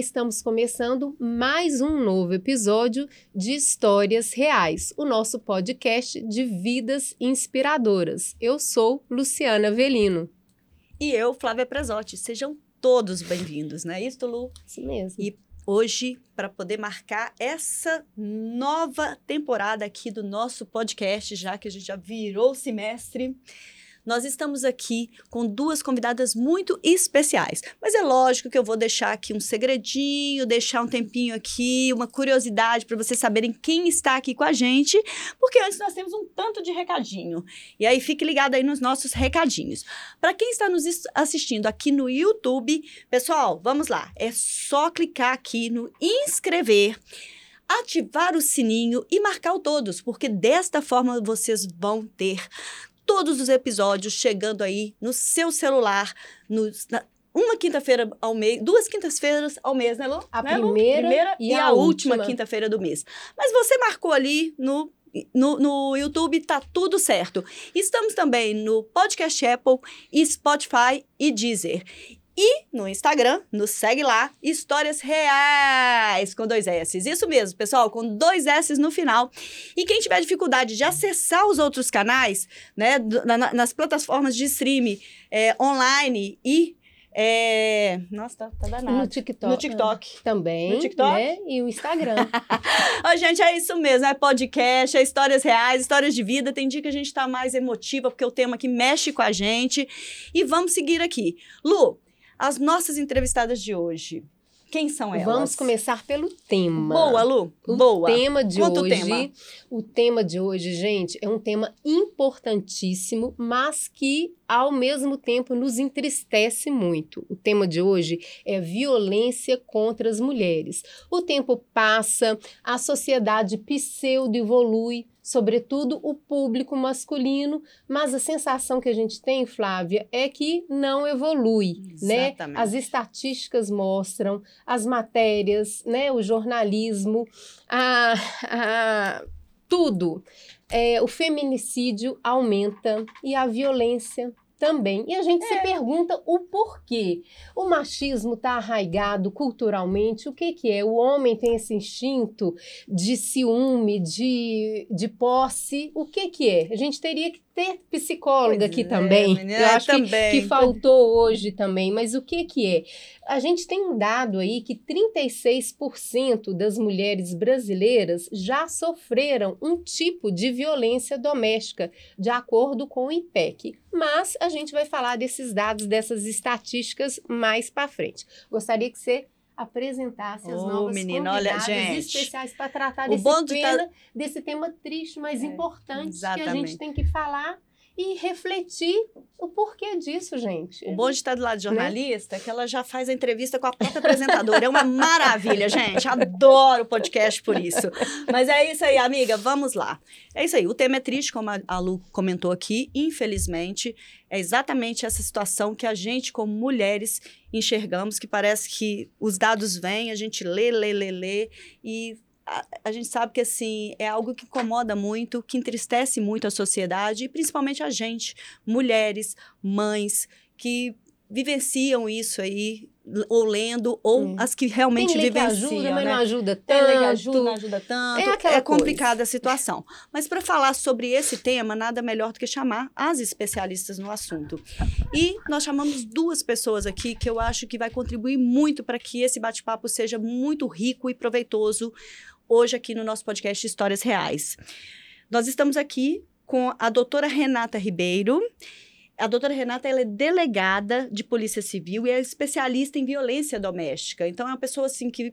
Estamos começando mais um novo episódio de Histórias Reais, o nosso podcast de vidas inspiradoras. Eu sou Luciana Velino. E eu, Flávia Presotti. Sejam todos bem-vindos, não é isso, Lu? Isso mesmo. E hoje, para poder marcar essa nova temporada aqui do nosso podcast, já que a gente já virou semestre, nós estamos aqui com duas convidadas muito especiais. Mas é lógico que eu vou deixar aqui um segredinho, deixar um tempinho aqui, uma curiosidade para vocês saberem quem está aqui com a gente, porque antes nós temos um tanto de recadinho. E aí fique ligado aí nos nossos recadinhos. Para quem está nos assistindo aqui no YouTube, pessoal, vamos lá. É só clicar aqui no inscrever ativar o sininho e marcar o todos, porque desta forma vocês vão ter todos os episódios chegando aí no seu celular, no, na, uma quinta-feira ao mês, duas quintas-feiras ao mês, né, Lu? A né, Lu? primeira, primeira, e, e a, a, última, última quinta-feira do mês. Mas você marcou ali no no, no, YouTube tá tudo certo. Estamos também no Podcast Apple, Spotify e Deezer. E no Instagram, nos segue lá, Histórias Reais, com dois S. Isso mesmo, pessoal, com dois S no final. E quem tiver dificuldade de acessar os outros canais, né, na, nas plataformas de streaming é, online e é... Nossa, tá, tá danado. No TikTok. No TikTok. Também. No TikTok. Né? E o Instagram. oh, gente, é isso mesmo. É podcast, é histórias reais, histórias de vida. Tem dia que a gente tá mais emotiva, porque o tema aqui mexe com a gente. E vamos seguir aqui. Lu, as nossas entrevistadas de hoje. Quem são elas? Vamos começar pelo tema. Boa, Lu. O Boa. tema de Conta hoje. O tema. o tema de hoje, gente, é um tema importantíssimo, mas que ao mesmo tempo nos entristece muito. O tema de hoje é violência contra as mulheres. O tempo passa, a sociedade pseudo evolui, sobretudo o público masculino, mas a sensação que a gente tem, Flávia, é que não evolui, né? Exatamente. né? As estatísticas mostram, as matérias, né? O jornalismo, a, a tudo. É, o feminicídio aumenta e a violência também. E a gente é. se pergunta o porquê. O machismo está arraigado culturalmente. O que, que é? O homem tem esse instinto de ciúme, de, de posse. O que, que é? A gente teria que ter psicóloga pois aqui é, também. Menina, Eu acho também. Que, que faltou hoje também. Mas o que, que é? A gente tem um dado aí que 36% das mulheres brasileiras já sofreram um tipo de violência doméstica, de acordo com o IPEC. Mas a gente vai falar desses dados, dessas estatísticas mais para frente. Gostaria que você apresentasse as oh, novas menina, convidadas olha, gente, especiais para tratar desse, pena, tá... desse tema triste, mas é, importante exatamente. que a gente tem que falar e refletir o porquê disso, gente. O bom de estar do lado de né? jornalista né? é que ela já faz a entrevista com a própria apresentadora. É uma maravilha, gente. Adoro o podcast por isso. Mas é isso aí, amiga. Vamos lá. É isso aí. O tema é triste, como a Lu comentou aqui. Infelizmente, é exatamente essa situação que a gente, como mulheres, enxergamos, que parece que os dados vêm, a gente lê, lê, lê, lê e a, a, gente sabe que assim é algo que incomoda muito, que entristece muito a sociedade e principalmente a gente, mulheres, mães que vivenciam isso aí ou lendo, ou hum. as que realmente Tem vivenciam. Que ajuda, né? mas não ajuda tanto. Tem que ajuda, não ajuda tanto. É, é complicada a situação. Mas para falar sobre esse tema, nada melhor do que chamar as especialistas no assunto. E nós chamamos duas pessoas aqui que eu acho que vai contribuir muito para que esse bate-papo seja muito rico e proveitoso hoje aqui no nosso podcast Histórias Reais. Nós estamos aqui com a doutora Renata Ribeiro. A doutora Renata ela é delegada de Polícia Civil e é especialista em violência doméstica. Então, é uma pessoa assim que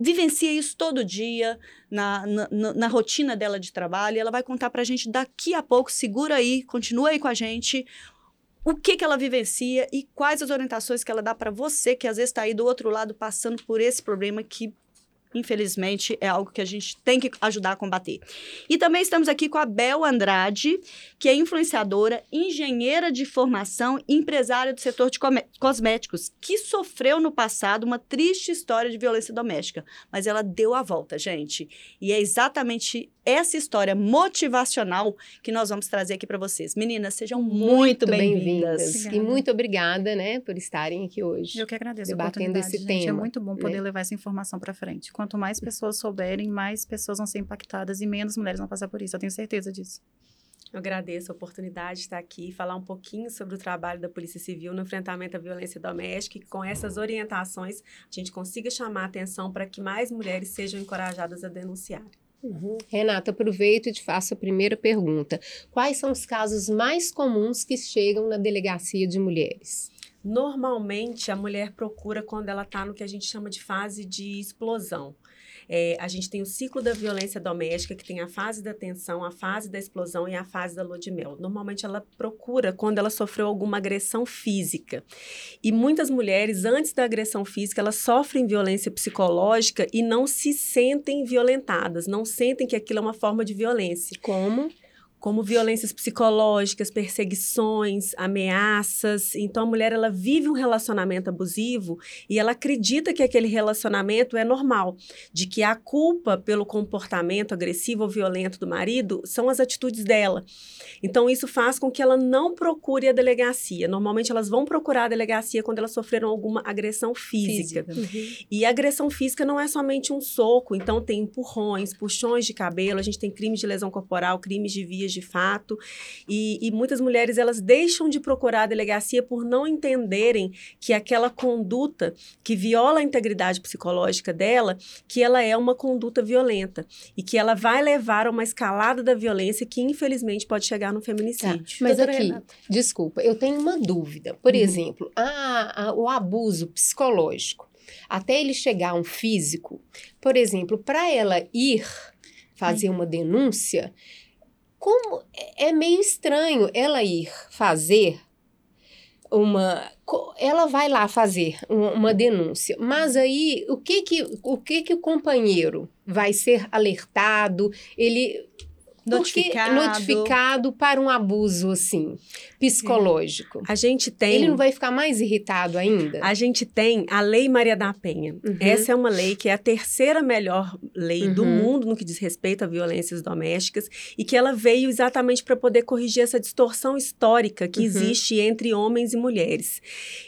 vivencia isso todo dia na, na, na rotina dela de trabalho. E ela vai contar para a gente daqui a pouco. Segura aí, continua aí com a gente. O que, que ela vivencia e quais as orientações que ela dá para você que às vezes está aí do outro lado passando por esse problema que infelizmente, é algo que a gente tem que ajudar a combater. E também estamos aqui com a Bel Andrade, que é influenciadora, engenheira de formação empresária do setor de cosméticos, que sofreu no passado uma triste história de violência doméstica. Mas ela deu a volta, gente. E é exatamente essa história motivacional que nós vamos trazer aqui para vocês. Meninas, sejam muito, muito bem-vindas. Bem e muito obrigada, né, por estarem aqui hoje. Eu que agradeço debatendo esse gente. É tema. É muito bom poder né? levar essa informação para frente. Quanto mais pessoas souberem, mais pessoas vão ser impactadas e menos mulheres vão passar por isso. Eu tenho certeza disso. Eu agradeço a oportunidade de estar aqui e falar um pouquinho sobre o trabalho da Polícia Civil no enfrentamento à violência doméstica e com essas orientações a gente consiga chamar a atenção para que mais mulheres sejam encorajadas a denunciar. Uhum. Renata, aproveito e te faço a primeira pergunta. Quais são os casos mais comuns que chegam na delegacia de mulheres? Normalmente, a mulher procura quando ela está no que a gente chama de fase de explosão. É, a gente tem o ciclo da violência doméstica, que tem a fase da tensão, a fase da explosão e a fase da lua de mel. Normalmente ela procura quando ela sofreu alguma agressão física. E muitas mulheres, antes da agressão física, elas sofrem violência psicológica e não se sentem violentadas, não sentem que aquilo é uma forma de violência. Como? Como violências psicológicas, perseguições, ameaças. Então a mulher ela vive um relacionamento abusivo e ela acredita que aquele relacionamento é normal, de que a culpa pelo comportamento agressivo ou violento do marido são as atitudes dela. Então isso faz com que ela não procure a delegacia. Normalmente elas vão procurar a delegacia quando elas sofreram alguma agressão física. física. Uhum. E agressão física não é somente um soco, então tem empurrões, puxões de cabelo, a gente tem crimes de lesão corporal, crimes de de fato. E, e muitas mulheres elas deixam de procurar a delegacia por não entenderem que aquela conduta que viola a integridade psicológica dela, que ela é uma conduta violenta e que ela vai levar a uma escalada da violência que infelizmente pode chegar no feminicídio. Tá, mas Doutora aqui, Renata. desculpa, eu tenho uma dúvida. Por uhum. exemplo, a, a, o abuso psicológico, até ele chegar a um físico, por exemplo, para ela ir fazer uma denúncia, como é, é meio estranho ela ir fazer uma ela vai lá fazer uma denúncia, mas aí o que que o que que o companheiro vai ser alertado? Ele notificado. notificado para um abuso assim psicológico. A gente tem. Ele não vai ficar mais irritado ainda? A gente tem a Lei Maria da Penha. Uhum. Essa é uma lei que é a terceira melhor lei uhum. do mundo no que diz respeito a violências domésticas e que ela veio exatamente para poder corrigir essa distorção histórica que uhum. existe entre homens e mulheres.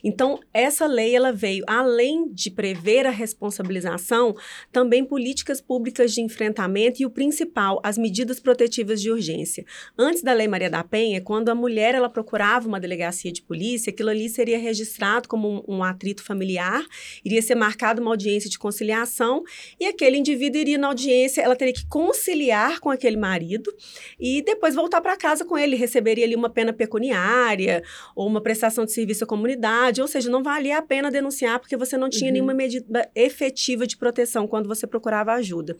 Então, essa lei ela veio além de prever a responsabilização, também políticas públicas de enfrentamento e o principal, as medidas protetivas coletivas de urgência. Antes da Lei Maria da Penha, quando a mulher ela procurava uma delegacia de polícia, aquilo ali seria registrado como um, um atrito familiar, iria ser marcada uma audiência de conciliação e aquele indivíduo iria na audiência, ela teria que conciliar com aquele marido e depois voltar para casa com ele, receberia ali uma pena pecuniária ou uma prestação de serviço à comunidade, ou seja, não valia a pena denunciar porque você não tinha uhum. nenhuma medida efetiva de proteção quando você procurava ajuda.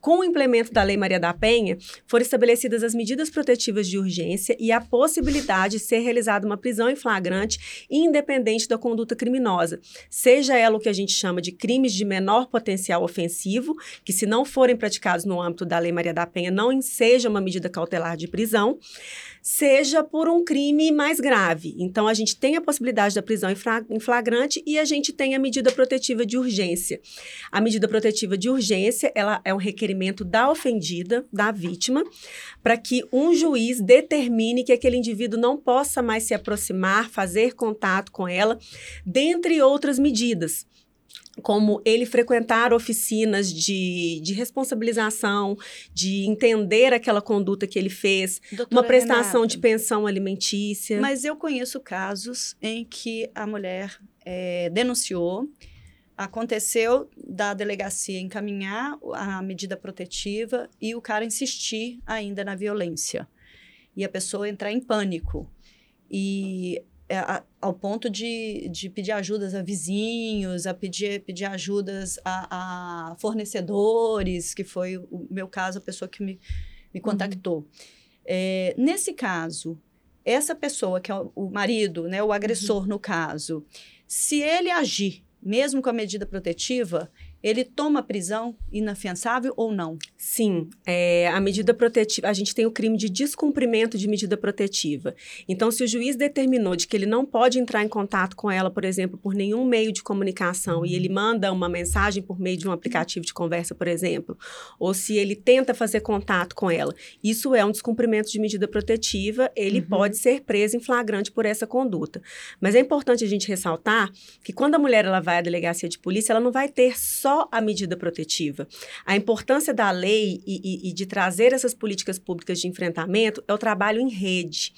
Com o implemento da Lei Maria da Penha, foram estabelecidas as medidas protetivas de urgência e a possibilidade de ser realizada uma prisão em flagrante independente da conduta criminosa, seja ela o que a gente chama de crimes de menor potencial ofensivo, que se não forem praticados no âmbito da Lei Maria da Penha não seja uma medida cautelar de prisão, seja por um crime mais grave. Então, a gente tem a possibilidade da prisão em flagrante e a gente tem a medida protetiva de urgência. A medida protetiva de urgência, ela é um requerimento da ofendida, da vítima, para que um juiz determine que aquele indivíduo não possa mais se aproximar, fazer contato com ela, dentre outras medidas como ele frequentar oficinas de, de responsabilização, de entender aquela conduta que ele fez, Doutora uma prestação Renata, de pensão alimentícia. Mas eu conheço casos em que a mulher é, denunciou, aconteceu da delegacia encaminhar a medida protetiva e o cara insistir ainda na violência. E a pessoa entrar em pânico. E é, a, ao ponto de, de pedir ajudas a vizinhos, a pedir, pedir ajudas a, a fornecedores, que foi o meu caso, a pessoa que me, me uhum. contactou. Uhum. É, nesse caso, essa pessoa, que é o, o marido, né, o agressor uhum. no caso, se ele agir, mesmo com a medida protetiva, ele toma prisão inafiançável ou não? Sim, é, a medida protetiva, a gente tem o crime de descumprimento de medida protetiva. Então, se o juiz determinou de que ele não pode entrar em contato com ela, por exemplo, por nenhum meio de comunicação, e ele manda uma mensagem por meio de um aplicativo de conversa, por exemplo, ou se ele tenta fazer contato com ela, isso é um descumprimento de medida protetiva, ele uhum. pode ser preso em flagrante por essa conduta. Mas é importante a gente ressaltar que quando a mulher ela vai à delegacia de polícia, ela não vai ter só a medida protetiva. A importância da lei e, e, e de trazer essas políticas públicas de enfrentamento é o trabalho em rede.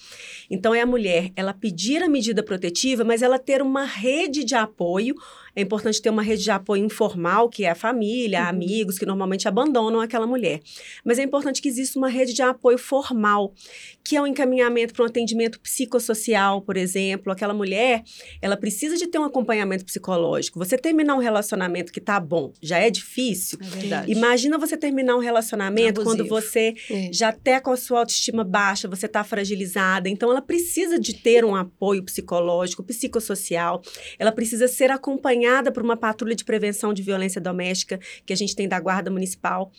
Então, é a mulher, ela pedir a medida protetiva, mas ela ter uma rede de apoio é importante ter uma rede de apoio informal, que é a família, uhum. amigos, que normalmente abandonam aquela mulher. Mas é importante que exista uma rede de apoio formal, que é o um encaminhamento para um atendimento psicossocial, por exemplo. Aquela mulher, ela precisa de ter um acompanhamento psicológico. Você terminar um relacionamento que tá bom, já é difícil. É verdade. Imagina você terminar um relacionamento Abusivo. quando você é. já até com a sua autoestima baixa, você tá fragilizada. Então, ela precisa de ter um apoio psicológico, psicossocial. Ela precisa ser acompanhada acompanhada por uma patrulha de prevenção de violência doméstica que a gente tem da Guarda Municipal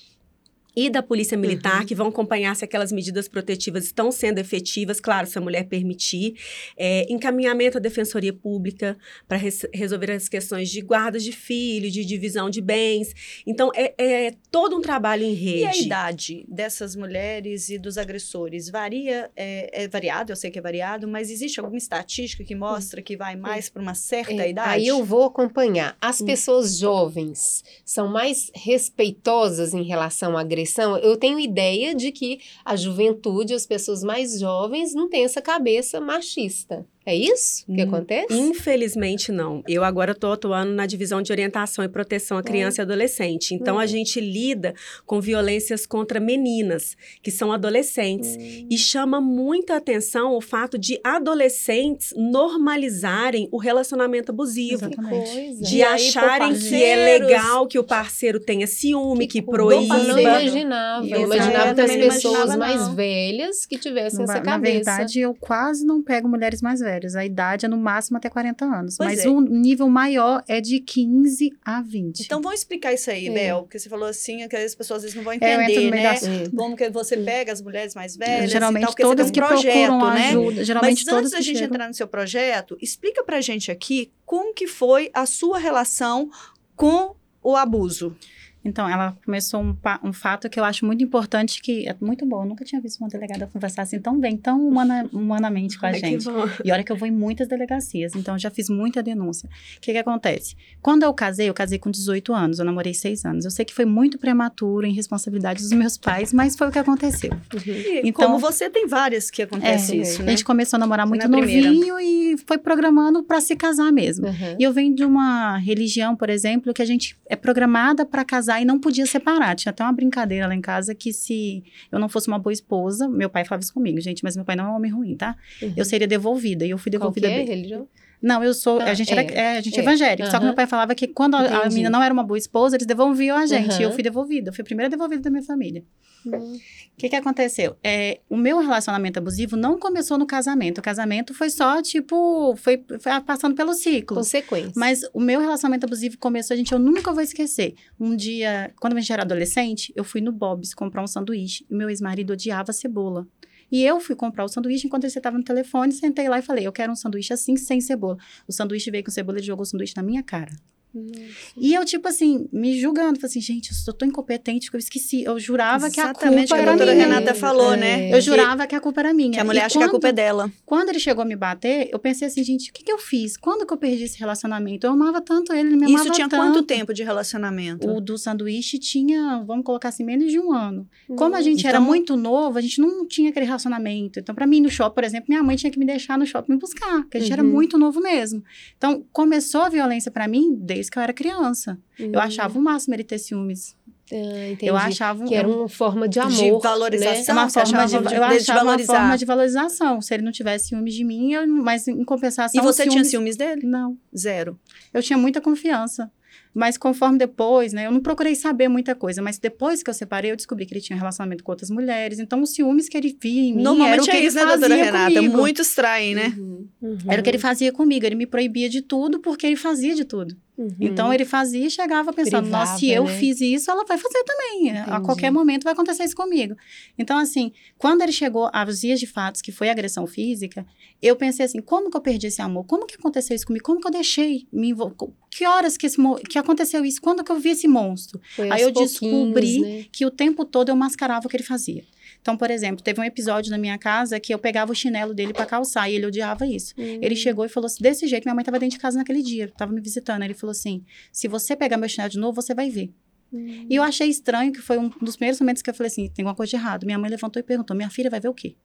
e da Polícia Militar, uhum. que vão acompanhar se aquelas medidas protetivas estão sendo efetivas, claro, se a mulher permitir. É, encaminhamento à Defensoria Pública para res resolver as questões de guarda de filho, de divisão de bens. Então, é, é, todo um trabalho em rede. E a idade dessas mulheres e dos agressores? Varia, é, é variado, eu sei que é variado, mas existe alguma estatística que mostra que vai mais para uma certa é, idade? Aí eu vou acompanhar. As hum. pessoas jovens são mais respeitosas em relação à agressão eu tenho ideia de que a juventude, as pessoas mais jovens, não têm essa cabeça machista. É isso que hum, acontece? Infelizmente não. Eu agora estou atuando na divisão de orientação e proteção à criança é. e adolescente. Então hum. a gente lida com violências contra meninas, que são adolescentes. Hum. E chama muita atenção o fato de adolescentes normalizarem o relacionamento abusivo. Exatamente. De acharem que é legal que o parceiro tenha ciúme, que, que proíba. Eu não imaginava. Eu imaginava que as pessoas mais velhas que tivessem essa cabeça. Na verdade, eu quase não pego mulheres mais velhas velhos. A idade é no máximo até 40 anos. Pois mas é. o nível maior é de 15 a 20. Então vamos explicar isso aí, é. Bel, porque você falou assim, que as pessoas às vezes não vão entender, né? Como que você pega as mulheres mais velhas geralmente tal, todas um que projeto, procuram né? ajuda. Geralmente mas antes da gente chegam. entrar no seu projeto, explica pra gente aqui como que foi a sua relação com o abuso. Então, ela começou um, um, fato que eu acho muito importante, que é muito bom. Eu nunca tinha visto uma delegada conversar assim tão bem, tão humana, humanamente com a Ai, gente. E olha que eu vou em muitas delegacias, então eu já fiz muita denúncia. O que, que acontece? Quando eu casei, eu casei com 18 anos, eu namorei 6 anos. Eu sei que foi muito prematuro, em responsabilidade dos meus pais, mas foi o que aconteceu. Uhum. então, como você tem várias que acontece é, isso, né? A gente começou a namorar muito novinho e foi programando para se casar mesmo. Uhum. E eu venho de uma religião, por exemplo, que a gente é programada para casar e não podia separar. Tinha até uma brincadeira lá em casa que se eu não fosse uma boa esposa, meu pai falava isso comigo, gente, mas meu pai não é um homem ruim, tá? Uhum. Eu seria devolvida. E eu fui devolvida. Qual que é, religião? Não, eu sou. Ah, a gente, é, era, é, a gente é, é evangélico. Uhum. Só que meu pai falava que quando a, a, menina não era uma boa esposa, eles devolviam a gente. Uhum. E eu fui devolvida. Eu fui a primeira devolvida da minha família. Uhum. O que, que aconteceu? É, o meu relacionamento abusivo não começou no casamento. O casamento foi só, tipo, foi, foi passando pelo ciclo. Consequência. Mas o meu relacionamento abusivo começou, gente, eu nunca vou esquecer. Um dia, quando a gente era adolescente, eu fui no Bob's comprar um sanduíche. E meu ex-marido odiava cebola. E eu fui comprar o sanduíche enquanto ele estava no telefone, sentei lá e falei: Eu quero um sanduíche assim, sem cebola. O sanduíche veio com cebola e jogou o sanduíche na minha cara. Nossa. E eu, tipo assim, me julgando, falei assim, gente, eu sou tão incompetente que eu esqueci. Eu jurava Exatamente que a culpa era minha. a Renata falou, né? É. Eu jurava que a culpa era minha. Que a mulher e acha quando, que a culpa é dela. Quando ele chegou a me bater, eu pensei assim, gente, o que, que eu fiz? Quando que eu perdi esse relacionamento? Eu amava tanto ele, ele me amava Isso tinha tanto. quanto tempo de relacionamento? O do sanduíche tinha, vamos colocar assim, menos de um ano. Como a gente então... era muito novo, a gente não tinha aquele relacionamento. Então, para mim, no shopping, por exemplo, minha mãe tinha que me deixar no shopping me buscar, porque a gente uhum. era muito novo mesmo. Então, começou a violência para mim desde que eu era criança criança. Uhum. Eu achava o máximo ele ter ciúmes. Ah, eu achava que era uma forma de amor, de valorização, né? uma forma de, de, eu achava uma forma de valorização. Se ele não tivesse ciúmes de mim, eu, mas em compensação. E você ciúmes... tinha ciúmes dele? Não, zero. Eu tinha muita confiança. Mas conforme depois, né? Eu não procurei saber muita coisa, mas depois que eu separei, eu descobri que ele tinha um relacionamento com outras mulheres. Então, os ciúmes que ele via em mim Normalmente era o que é ele isso, né, fazia né, Renata? Comigo. Muitos traem, né? Uhum. Uhum. Era o que ele fazia comigo. Ele me proibia de tudo porque ele fazia de tudo. Uhum. Então ele fazia e chegava pensando, Privava, nossa, se eu né? fiz isso, ela vai fazer também. A Entendi. qualquer momento vai acontecer isso comigo. Então, assim, quando ele chegou aos dias de fatos, que foi agressão física, eu pensei assim, como que eu perdi esse amor? Como que aconteceu isso comigo? Como que eu deixei me envolver? Que horas que, esse, que aconteceu isso? Quando que eu vi esse monstro? Foi Aí eu descobri né? que o tempo todo eu mascarava o que ele fazia. Então, por exemplo, teve um episódio na minha casa que eu pegava o chinelo dele pra calçar e ele odiava isso. Ele chegou e falou assim: desse jeito, minha mãe tava dentro de casa naquele dia, tava me visitando. Ele falou assim: se você pegar meu chinelo de novo, você vai ver. Hum. E eu achei estranho, que foi um dos primeiros momentos que eu falei assim: tem alguma coisa de errado. Minha mãe levantou e perguntou: minha filha vai ver o quê?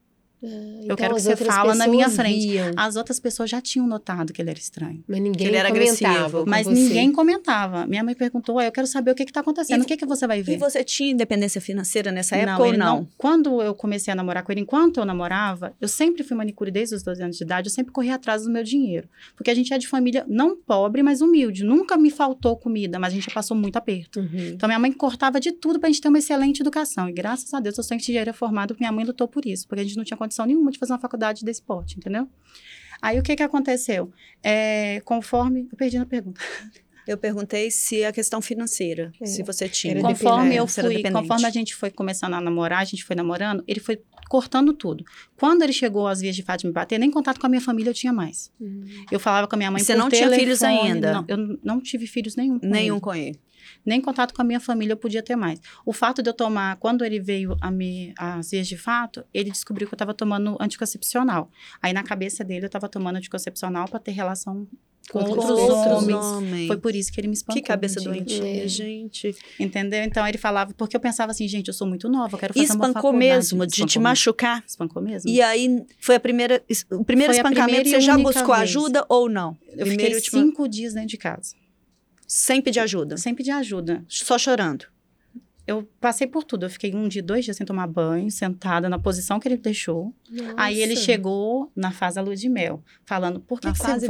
Então, quero que você fala na minha frente. viam, As outras pessoas já tinham notado que ele era estranho. mas ninguém ele era comentava agressivo. Mas você. ninguém comentava. Minha mãe perguntou: "Ué, eu quero saber o que está acontecendo, E- o que, que você vai ver? E você tinha independência financeira nessa época ou ele não? Quando eu comecei a namorar com ele, enquanto eu namorava, eu sempre fui manicure desde os 12 anos de idade, eu sempre corri atrás do meu dinheiro. Porque a gente é de família não pobre, mas humilde. Nunca me faltou comida, mas a gente passou muito aperto. Uhum. Então, minha mãe cortava de tudo pra gente ter uma excelente educação. E graças a Deus, eu sou engenheira formada, porque minha mãe lutou por isso. Porque a gente não tinha condição nenhuma de fazer uma faculdade desse porte, entendeu? Aí, o que que aconteceu? É, conforme... Eu perdi na pergunta. Eu perguntei se a questão financeira, É. se você tinha. Conforme eu fui, conforme a gente foi começando a namorar, a gente foi namorando, ele foi cortando tudo. Quando ele chegou às vias de fato de me bater, nem contato com a minha família eu tinha mais. Uhum. Eu falava com a minha mãe Você por não tinha filhos ainda? Não, eu não tive filhos nenhum. com Nenhum ele. com ele. Nem contato com a minha família eu podia ter mais. O fato de eu tomar, quando ele veio a me, às vias de fato, ele descobriu que eu estava tomando anticoncepcional. Aí na cabeça dele eu estava tomando anticoncepcional para ter relação com Com outros, outros homens. homens. Foi por isso que ele me espancou. Que cabeça doentia, É. gente. Entendeu? Então ele falava, porque eu pensava assim, gente, eu sou muito nova, eu quero fazer uma espancou faculdade. mesmo, de te Espancou machucar. mesmo. Espancou mesmo. E aí, foi a primeira, o primeiro Foi espancamento, primeira você já buscou vez. ajuda ou não? eu Primeiro fiquei última- cinco dias dentro de casa, Sem pedir ajuda. sem pedir ajuda. Só chorando. Eu passei por tudo. Eu fiquei um dia, dois dias sem tomar banho, sentada na posição que ele deixou. Aí ele Nossa. chegou na fase da lua de mel, falando: por que, que você,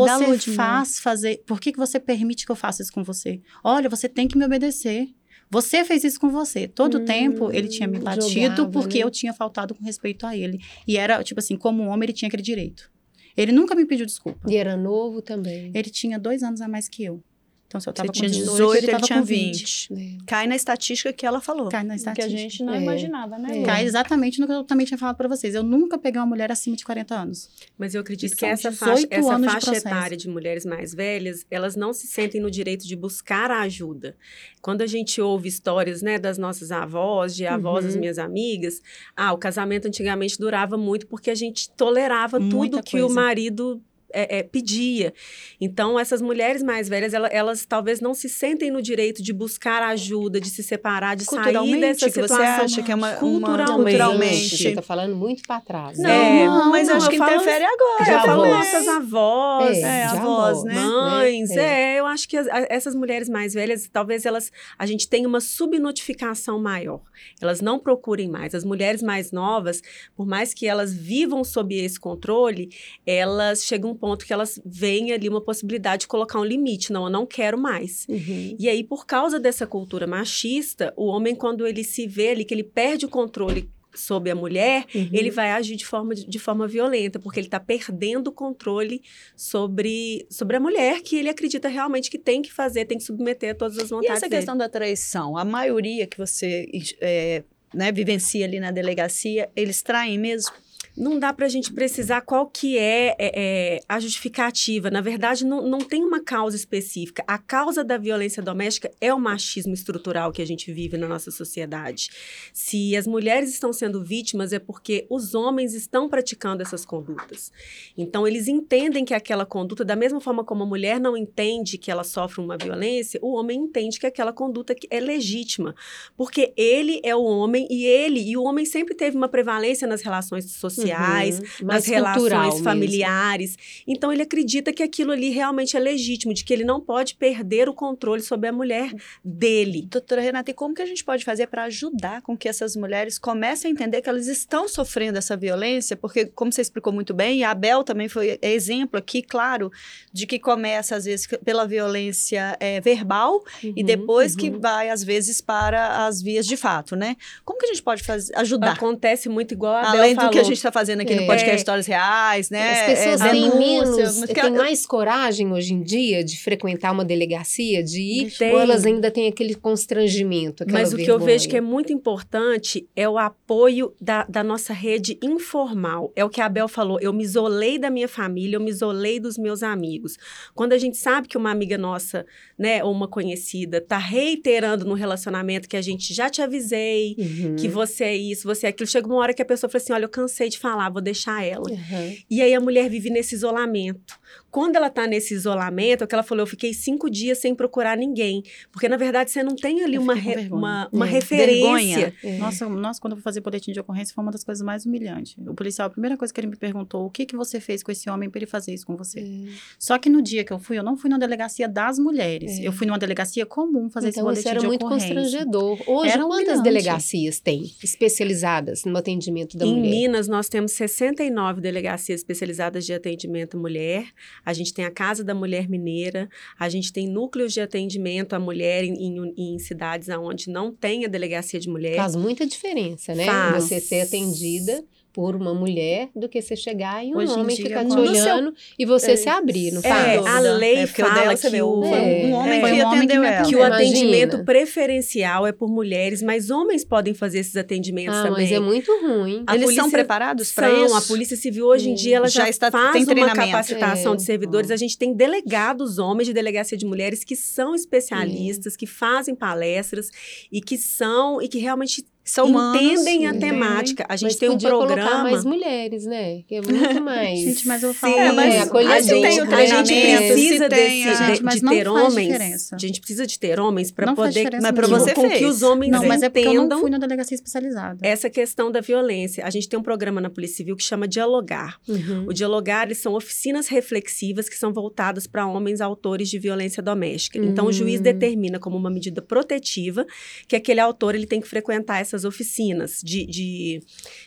faz fazer? Por que, que você permite que eu faça isso com você? Olha, você tem que me obedecer. Você fez isso com você. Todo Hum, tempo ele tinha me batido jogava, porque né? eu tinha faltado com respeito a ele. E era, tipo assim, como homem, ele tinha aquele direito. Ele nunca me pediu desculpa. E era novo também. Ele tinha dois anos a mais que eu. Então, se eu tava Você tinha com 18, 18, ele ele tava tinha com 20. 20. né? Cai na estatística que ela falou. Cai na Que a estatística. gente não É. imaginava, né? É. Cai exatamente no que eu também tinha falado pra vocês. Eu nunca peguei uma mulher acima de 40 anos. Mas eu acredito E que essa 18 faixa, essa anos de faixa processo. etária de mulheres mais velhas, elas não se sentem no direito de buscar a ajuda. Quando a gente ouve histórias, né, das nossas avós, de avós das Uhum. minhas amigas, ah, o casamento antigamente durava muito porque a gente tolerava Muita tudo que o coisa. marido é, é, pedia. Então, essas mulheres mais velhas, ela- elas, talvez não se sentem no direito de buscar ajuda, de se separar, de sair Culturalmente, dessa que você situação. acha que é uma, uma- Culturalmente. culturalmente. Você tá falando muito pra trás. Não, né? Não, mas não, acho que falo- interfere agora. Já eu falo avós. nossas avós, É, É, avós, avós, né? mães, É. é. eu acho que as- a- essas mulheres mais velhas, talvez elas, a gente tenha uma subnotificação maior. Elas não procurem mais. As mulheres mais novas, por mais que elas vivam sob esse controle, elas chegam ponto que elas veem ali uma possibilidade de colocar um limite. Não, eu não quero mais. Uhum. E aí, por causa dessa cultura machista, o homem, quando ele se vê ali, que ele perde o controle sobre a mulher, Uhum. ele vai agir de forma, de forma violenta, porque ele está perdendo o controle sobre, sobre a mulher, que ele acredita realmente que tem que fazer, tem que submeter a todas as E vontades essa dele. questão da traição, a maioria que você é, né, vivencia ali na delegacia, eles traem mesmo? Não dá para a gente precisar qual que é, é, é, a justificativa. Na verdade, não, não tem uma causa específica. A causa da violência doméstica é o machismo estrutural que a gente vive na nossa sociedade. Se as mulheres estão sendo vítimas, é porque os homens estão praticando essas condutas. Então, eles entendem que aquela conduta, da mesma forma como a mulher não entende que ela sofre uma violência, o homem entende que aquela conduta é legítima. Porque ele é o homem e ele, e o homem sempre teve uma prevalência nas relações sociais sociais, Uhum. nas relações mesmo. familiares. Então ele acredita que aquilo ali realmente é legítimo, de que ele não pode perder o controle sobre a mulher dele. Doutora Renata, e como que a gente pode fazer para ajudar com que essas mulheres comecem a entender que elas estão sofrendo essa violência? Porque, como você explicou muito bem, e a Abel também foi exemplo aqui, claro, de que começa, às vezes, pela violência é, verbal e Uhum, depois que uhum. vai, às vezes, para as vias de fato, né? Como que a gente pode fazer, ajudar? Acontece muito igual a Abel Além do falou. que a gente está fazendo aqui no É. podcast Histórias Reais, né? As pessoas É, têm menos, têm mais coragem hoje em dia de frequentar uma delegacia, de ir, Tem. ou elas ainda têm aquele constrangimento, Mas o que eu vejo que é muito importante é o apoio da, da nossa rede informal. É o que a Bel falou. Eu me isolei da minha família, eu me isolei dos meus amigos. Quando a gente sabe que uma amiga nossa, né, ou uma conhecida, tá reiterando no relacionamento que a gente já te avisei, Uhum. que você é isso, você é aquilo. Chega uma hora que a pessoa fala assim: olha, eu cansei de falar, vou deixar ela. Uhum. E aí a mulher vive nesse isolamento. Quando ela tá nesse isolamento, é o que ela falou, eu fiquei cinco dias sem procurar ninguém. Porque, na verdade, você não tem ali Eu uma, re- uma, uma É. referência. É. Nossa, nossa, quando eu fui fazer boletim de ocorrência, foi uma das coisas mais humilhantes. O policial, a primeira coisa que ele me perguntou, o que, que você fez com esse homem para ele fazer isso com você? É. Só que no dia que eu fui, eu não fui na delegacia das mulheres. É. Eu fui numa delegacia comum fazer esse Então boletim isso era de muito ocorrência. constrangedor. Hoje, Era quantas humilhante. delegacias tem especializadas no atendimento da em mulher? Minas, nós temos 69 delegacias especializadas de atendimento à mulher. A gente tem a Casa da Mulher Mineira. A gente tem núcleos de atendimento à mulher em, em- em cidades onde não tem a delegacia de mulher. Faz muita diferença, né? Faz. Você ser atendida por uma mulher do que você chegar e um Hoje em homem ficar te No seu- olhando e você É, se abrir, não é, faz? É, a lei É, fala que o, um homem Foi que um homem que ela. que o Imagina. atendimento preferencial é por mulheres, mas homens podem fazer esses atendimentos Ah, também. mas é muito ruim. A Eles polícia- são preparados para isso? a Polícia Civil hoje em Hum. dia ela já, Já está- faz tem uma capacitação É. de servidores. A gente tem delegados homens de delegacia de mulheres que são especialistas, que fazem palestras e que são e que realmente São humanos. entendem a entendem. temática. A gente mas tem um programa. mais mulheres, né? Que é muito mais. Gente, mas eu Sim, falo... É, mas é, a gente tem o a gente precisa desse, a- de, de não ter homens. diferença. A gente precisa de ter homens para poder Mas nenhuma. você com que os homens Não, mas é porque eu não entendam fui na delegacia especializada. essa questão da violência. A gente tem um programa na Polícia Civil que chama Dialogar. Uhum. O Dialogar eles são oficinas reflexivas que são voltadas para homens autores de violência doméstica. Então, o juiz Hum. determina como uma medida protetiva que aquele autor ele tem que frequentar essas oficinas de, de,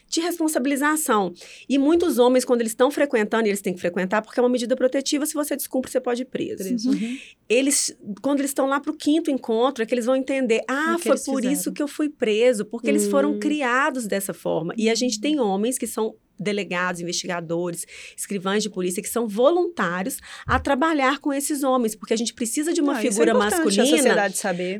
de responsabilização. E muitos homens, quando eles estão frequentando, e eles têm que frequentar porque é uma medida protetiva, se você descumpre, você pode ir preso. Uhum. Eles, quando eles estão lá para o quinto encontro, é que eles vão entender, ah, foi por fizeram. isso que eu fui preso, porque eles foram Hum. criados dessa forma. E a gente tem homens que são delegados, investigadores, escrivães de polícia que são voluntários a trabalhar com esses homens, porque a gente precisa de uma Ah, é figura A masculina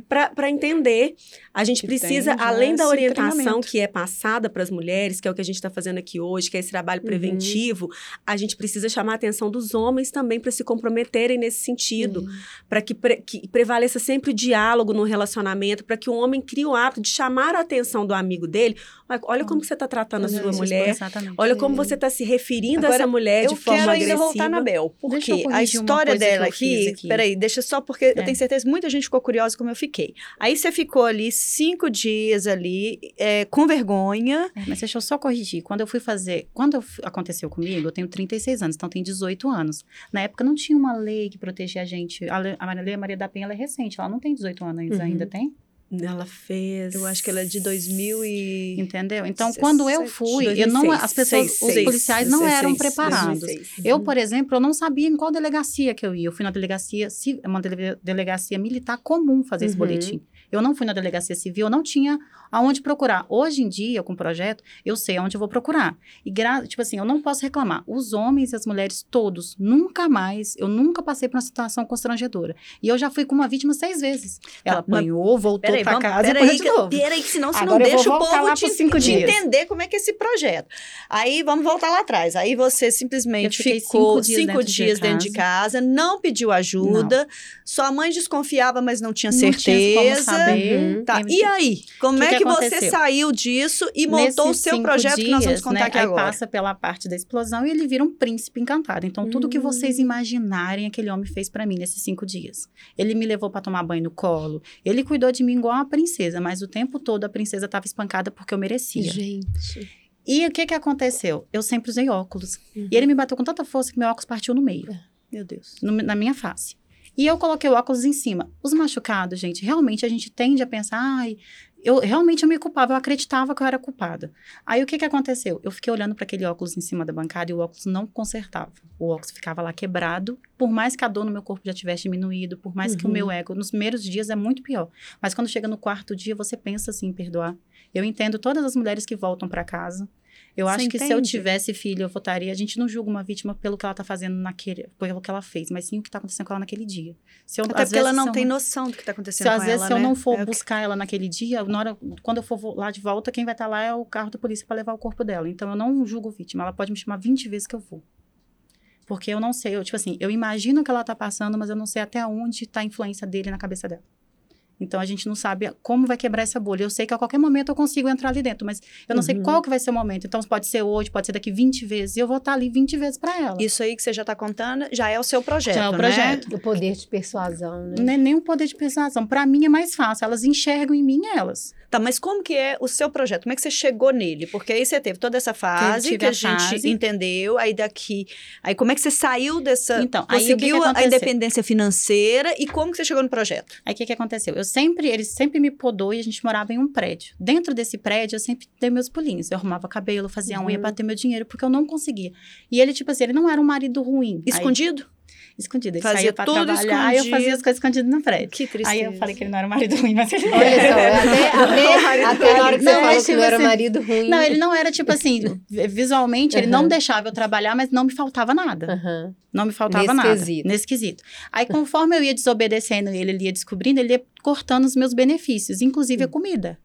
para entender. A gente Que precisa, tem além da esse orientação que é passada para as mulheres, que é o que a gente está fazendo aqui hoje, que é esse trabalho Uhum. preventivo, a gente precisa chamar a atenção dos homens também para se comprometerem nesse sentido, para que, pre- que prevaleça sempre o diálogo no relacionamento, para que o homem crie o hábito de chamar a atenção do amigo dele. Olha, como você está tratando a sua mulher. Olha como você está se referindo a Agora, essa mulher Eu de forma quero ainda agressiva. voltar na Bel, eu porque a história dela eu aqui, aqui. Peraí, deixa só, porque eu É. tenho certeza que muita gente ficou curiosa como eu fiquei. Aí você ficou ali cinco dias ali, é, com vergonha. É, mas deixa eu só corrigir. Quando eu fui fazer. Quando aconteceu comigo, eu tenho 36 anos, então tenho 18 anos. Na época não tinha uma lei que protegia a gente. A lei, a lei Maria da Penha ela é recente, ela não tem 18 anos Uhum. ainda, tem? Ela fez. Eu acho que ela é de 2000 e... Entendeu? Então, Se- quando eu fui, eu não, 2006, as pessoas, seis, os seis, policiais não 16, eram preparados. 2006. Eu, por exemplo, eu não sabia em qual delegacia que eu ia. Eu fui na delegacia, ci- uma dele- delegacia militar comum fazer esse Uhum. boletim. Eu não fui na delegacia civil, eu não tinha aonde procurar. Hoje em dia, com o projeto, eu sei aonde eu vou procurar. E, tipo assim, eu não posso reclamar. Os homens e as mulheres, todos, nunca mais, eu nunca passei por uma situação constrangedora. E eu já fui com uma vítima seis vezes. Ela Tá, mas- apanhou, voltou vamos, casa e peraí, apanhou de novo. peraí, que senão você Agora não deixa o povo te, te entender como é que é esse projeto. Aí, vamos voltar lá atrás. Aí você simplesmente ficou cinco dias cinco dentro de dias dentro de casa, não pediu ajuda, sua mãe desconfiava, mas não tinha Não certeza. Saber. Uhum. Tá, e aí? Como Que é que que, você saiu disso e montou o seu projeto que nós vamos dias, contar né, aqui aí agora? passa pela parte da explosão e ele vira um príncipe encantado. Então, tudo que vocês Hum. imaginarem, aquele homem fez pra mim nesses cinco dias. Ele me levou pra tomar banho no colo. Ele cuidou de mim igual uma princesa, mas o tempo todo a princesa tava espancada porque eu merecia. Gente. E o que que aconteceu? Eu sempre usei óculos. Uhum. E ele me bateu com tanta força que meu óculos partiu no meio Meu Deus. no- na minha face. E eu coloquei o óculos em cima. Os machucados, gente, realmente a gente tende a pensar, ai, eu realmente eu me culpava, eu acreditava que eu era culpada. Aí o que que aconteceu? Eu fiquei olhando para aquele óculos em cima da bancada e o óculos não consertava. O óculos ficava lá quebrado, por mais que a dor no meu corpo já tivesse diminuído, por mais que o Uhum. meu ego, nos primeiros dias é muito pior. Mas quando chega no quarto dia, você pensa assim perdoar. Eu entendo todas as mulheres que voltam para casa. Eu Você acho que se eu entende? tivesse filho, eu votaria. A gente não julga uma vítima pelo que ela tá fazendo naquele, pelo que ela fez, mas sim o que tá acontecendo com ela naquele dia. Se eu, Até às porque ela vezes, não se eu tem noção do que está acontecendo Se com às vezes ela, se eu né? não for É o que- buscar ela naquele dia, na hora, quando eu for lá de volta, quem vai estar lá é o carro da polícia para levar o corpo dela. Então eu não julgo vítima. Ela pode me chamar 20 vezes que eu vou. Porque eu não sei, eu, tipo assim, eu imagino o que ela tá passando, mas eu não sei até onde tá a influência dele na cabeça dela. Então a gente não sabe como vai quebrar essa bolha. Eu sei que a qualquer momento eu consigo entrar ali dentro, mas eu não sei Uhum. qual que vai ser o momento. Então pode ser hoje, pode ser daqui 20 vezes, e eu vou estar ali 20 vezes para ela. Isso aí que você já está contando já é o seu projeto, Já é o né? projeto. O poder de persuasão, né? Não é nem o poder de persuasão. Para mim é mais fácil. Elas enxergam em mim elas. Tá, mas como que é o seu projeto? Como é que você chegou nele? Porque aí você teve toda essa fase que a, a gente fase. entendeu, aí daqui... Aí como é que você saiu dessa... Então, aí o que que conseguiu a independência financeira e como que você chegou no projeto? Aí o que, que aconteceu? Eu sempre, ele sempre me podou e a gente morava em um prédio. Dentro desse prédio, eu sempre dei meus pulinhos. Eu arrumava cabelo, fazia unha Uhum. pra ter meu dinheiro, porque eu não conseguia. E ele, tipo assim, ele não era um marido ruim. Aí- Escondido? escondido. Ele Fazia saía pra tudo trabalhar, aí eu escondido. fazia as coisas escondidas no prédio. Que tristeza. Aí eu falei que ele não era um marido ruim, mas ele Olha só, até, até, até na hora que você Não, falou mas que não tipo era assim, marido ruim. Não, ele não era tipo assim, visualmente, ele não Uhum. deixava eu trabalhar, mas não me faltava nada. Aham. Não me faltava Nesse nada. quesito. Nesse quesito. Aí, conforme eu ia desobedecendo ele, ele ia descobrindo, ele ia cortando os meus benefícios, inclusive a comida.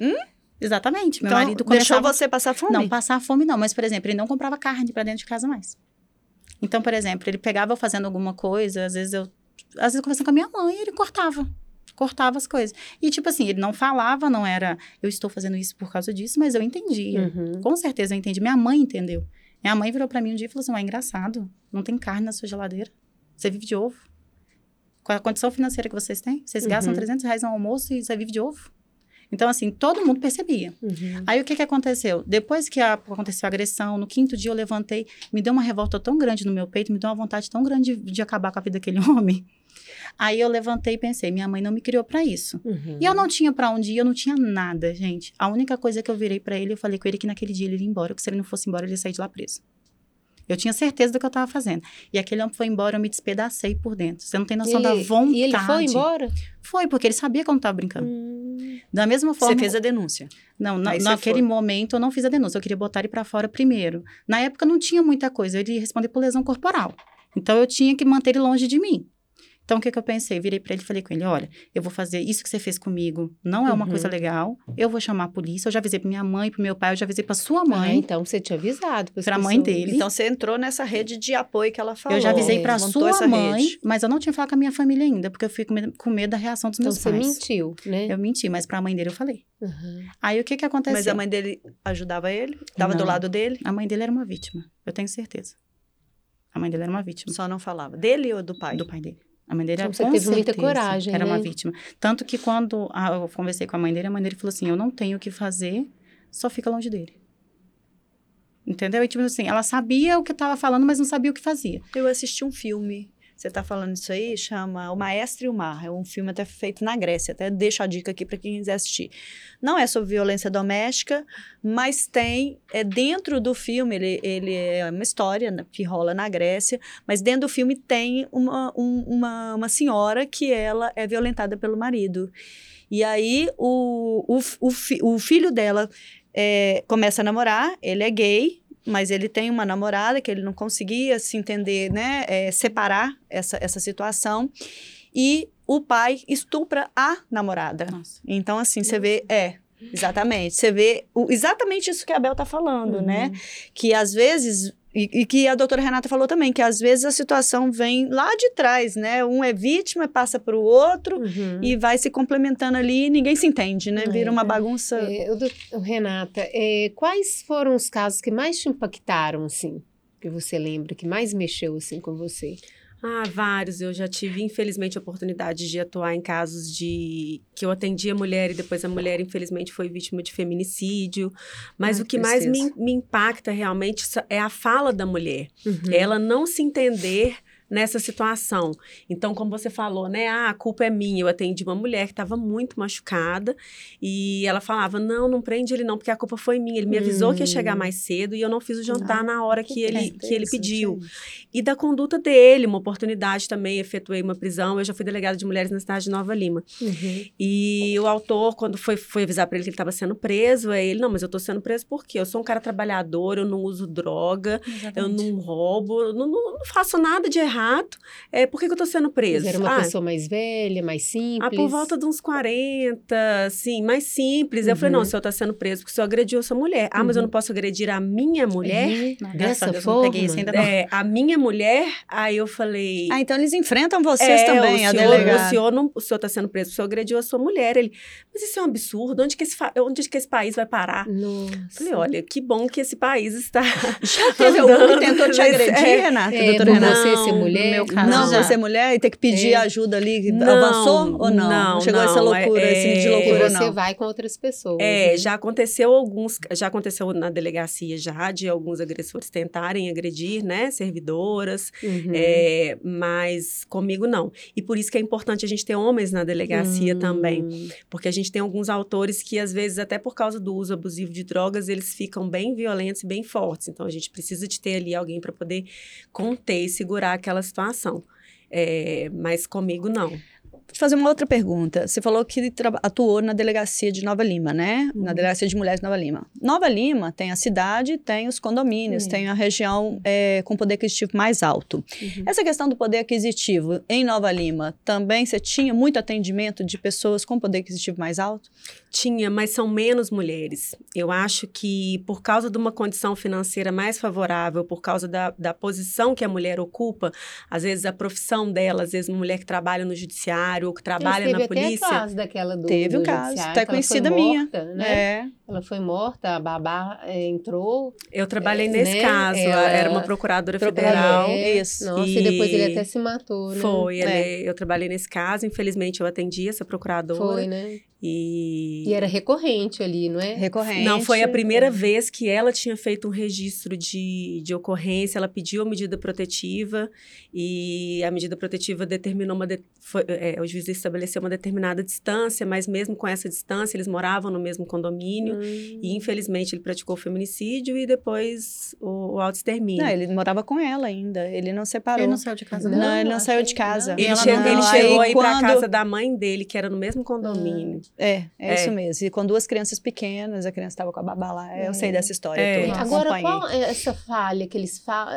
Hum? Exatamente. Meu então, marido deixou começava... você passar fome? Não, passar fome não, mas, por exemplo, ele não comprava carne pra dentro de casa mais. Então, por exemplo, ele pegava eu fazendo alguma coisa, às vezes eu. Às vezes conversando com a minha mãe, ele cortava. Cortava as coisas. E, tipo assim, ele não falava, não era, eu estou fazendo isso por causa disso, mas eu entendia. Uhum. Com certeza eu entendi. Minha mãe entendeu. Minha mãe virou pra mim um dia e falou assim: "Ué, é engraçado. Não tem carne na sua geladeira. Você vive de ovo. Qual é a condição financeira que vocês têm? Vocês gastam Uhum. 300 reais no almoço e você vive de ovo. Então, assim, todo mundo percebia. Uhum. Aí o que que aconteceu? Depois que a- aconteceu a agressão, no quinto dia eu levantei, me deu uma revolta tão grande no meu peito, me deu uma vontade tão grande de, de acabar com a vida daquele homem. Aí eu levantei e pensei, minha mãe não me criou pra isso. Uhum. E eu não tinha pra onde ir, eu não tinha nada, gente. A única coisa que eu virei pra ele, eu falei com ele que naquele dia ele ia embora, que se ele não fosse embora, ele ia sair de lá preso. Eu tinha certeza do que eu tava fazendo. E aquele homem foi embora, eu me despedacei por dentro. Você não tem noção da vontade. E ele foi embora? Foi, porque ele sabia que eu não tava brincando. Hum. Da mesma forma. Você fez a denúncia. Não, na- naquele foi. momento eu não fiz a denúncia, eu queria botar ele pra fora primeiro. Na época não tinha muita coisa, ele ia responder por lesão corporal. Então eu tinha que manter ele longe de mim. Então o que, que eu pensei? Virei pra ele e falei com ele: olha, eu vou fazer isso que você fez comigo, não é uma Uhum. coisa legal. Eu vou chamar a polícia. Eu já avisei pra minha mãe, pro meu pai, eu já avisei pra sua Ah, mãe. então você tinha avisado. pras Pra mãe dele. Então você entrou nessa rede de apoio que ela falou. eu já avisei pra montou sua mãe, rede. mas eu não tinha falado com a minha família ainda, porque eu fiquei com medo, da reação dos Então meus você pais. mentiu, né? Eu menti, mas pra mãe dele eu falei. Uhum. Aí o que que aconteceu? Mas a mãe dele ajudava ele? Tava do lado dele? A mãe dele era uma vítima, eu tenho certeza. A mãe dele era uma vítima. Só não falava. Dele ou do pai? do pai dele. A mãe dele Então era você teve muita certeza, coragem, Era uma né? vítima. Tanto que quando ah, eu conversei com a mãe dele, a mãe dele falou assim: Eu não tenho o que fazer, só fica longe dele. Entendeu? E tipo assim, ela sabia o que estava falando, mas não sabia o que fazia. Eu assisti um filme. Você tá falando isso aí? Chama O Maestro e o Mar. É um filme até feito na Grécia. Até deixo a dica aqui para quem quiser assistir. Não é sobre violência doméstica, mas tem. É, dentro do filme, ele, ele é uma história né, que rola na Grécia, mas dentro do filme tem uma, um- uma, uma senhora que ela é violentada pelo marido. E aí o, o, o, fi- o filho dela é, começa a namorar, ele é gay, mas ele tem uma namorada que ele não conseguia se entender, né, é, separar essa, essa situação. E o pai estupra a namorada. Nossa. Então, assim, você vê, é, exatamente. Você vê o- exatamente isso que a Bel tá falando, Uhum. né? Que às vezes. E, e que a doutora Renata falou também, que às vezes a situação vem lá de trás, né? Um é vítima, passa para o outro Uhum. e vai se complementando ali e ninguém se entende, né? Vira É. uma bagunça. É, o do- o Renata, é, quais foram os casos que mais te impactaram, assim? Que você lembra, que mais mexeu, assim, com você? Ah, vários. Eu já tive, infelizmente, a oportunidade de atuar em casos de que eu atendia a mulher e depois a mulher, infelizmente, foi vítima de feminicídio. Mas Ai, o que que mais me, me impacta realmente é a fala da mulher. Uhum. Ela não se entender nessa situação. Então, como você falou, né? Ah, a culpa é minha. Eu atendi uma mulher que estava muito machucada e ela falava: não, não prende ele, não, porque a culpa foi minha. Ele me avisou que ia chegar Hum. mais cedo e eu não fiz o jantar Ah, na hora que, que ele, que ele pediu. E da conduta dele, uma oportunidade também, efetuei uma prisão. Eu já fui delegada de mulheres na cidade de Nova Lima. Uhum. E o autor, quando foi, foi avisar para ele que ele estava sendo preso, aí ele, não, mas eu tô sendo preso por quê? Eu sou um cara trabalhador, eu não uso droga, eu Exatamente. não roubo, eu não, não, não faço nada de errado. É, por que, que eu tô sendo Mas preso? era uma Ah, pessoa mais velha, mais simples. ah, por volta de uns 40, assim, mais simples. Eu falei, Uhum. não, o senhor tá sendo preso porque o senhor agrediu essa mulher. Ah, mas eu Uhum. não posso agredir a minha mulher? Uhum. Não, Dessa Deus, não forma. peguei isso ainda não. É, a minha mulher, aí eu falei... Ah, então eles enfrentam vocês É, também, o a senhor, delegada. o senhor não, o senhor está sendo preso, o senhor agrediu a sua mulher. Ele, mas isso é um absurdo. Onde que esse, onde que esse país vai parar? Nossa. Falei, olha, que bom que esse país está. Já teve algum que tentou te agredir, é, Renata, É, doutora Renata? Não, mulher. meu caso, Não, já. você mulher e ter que pedir É. ajuda ali, Não, avançou ou não? não, Chegou essa não, loucura, é- nível de é- loucura, você não. vai com outras pessoas. É, né? já aconteceu alguns, já aconteceu na delegacia já de alguns agressores tentarem agredir, né, servidoras, Uhum. é, mas comigo não. E por isso que é importante a gente ter homens na delegacia Hum. também. Porque a gente tem alguns autores que, às vezes, até por causa do uso abusivo de drogas, eles ficam bem violentos e bem fortes. Então, a gente precisa de ter ali alguém para poder conter e segurar aquela situação. É, mas comigo, não. Vou te fazer uma outra pergunta. Você falou que atuou na delegacia de Nova Lima, né? Na Uhum. delegacia de mulheres de Nova Lima. Nova Lima tem a cidade, tem os condomínios, tem a região é, com poder aquisitivo mais alto. Uhum. Essa questão do poder aquisitivo em Nova Lima, também você tinha muito atendimento de pessoas com poder aquisitivo mais alto? Tinha, mas são menos mulheres. Eu acho que por causa de uma condição financeira mais favorável, por causa da, da posição que a mulher ocupa, às vezes a profissão dela, às vezes uma mulher que trabalha no judiciário ou que trabalha teve na polícia. caso daquela do Teve o caso, judiciário, até conhecida minha. morta, Né? É. Ela foi morta, a babá é, entrou. Eu trabalhei É, nesse né? caso, Ela- era uma procuradora federal. é. isso. Nossa, e... depois ele E até se matou, né? Foi, É. ele- eu trabalhei nesse caso, infelizmente eu atendi essa procuradora. Foi, né? E... E era recorrente ali, não é? Recorrente. Não, foi a primeira vez que ela tinha feito um registro de, de ocorrência. Ela pediu a medida protetiva e a medida protetiva determinou uma. de- foi- é, o juiz estabeleceu uma determinada distância, mas mesmo com essa distância, eles moravam no mesmo condomínio. Hum. E infelizmente ele praticou o feminicídio e depois o, o auto-extermínio. Não, ele morava com ela ainda. Ele não separou. Ele não saiu de casa, Não, não. ele não saiu de casa. Ele, ela che- não- ele aí chegou a ir para quando- casa da mãe dele, que era no mesmo condomínio. É, é, É. isso mesmo. E com duas crianças pequenas, a criança estava com a babá lá. Eu É. sei dessa história É. toda. Agora, acompanhei. qual é essa falha que eles falam?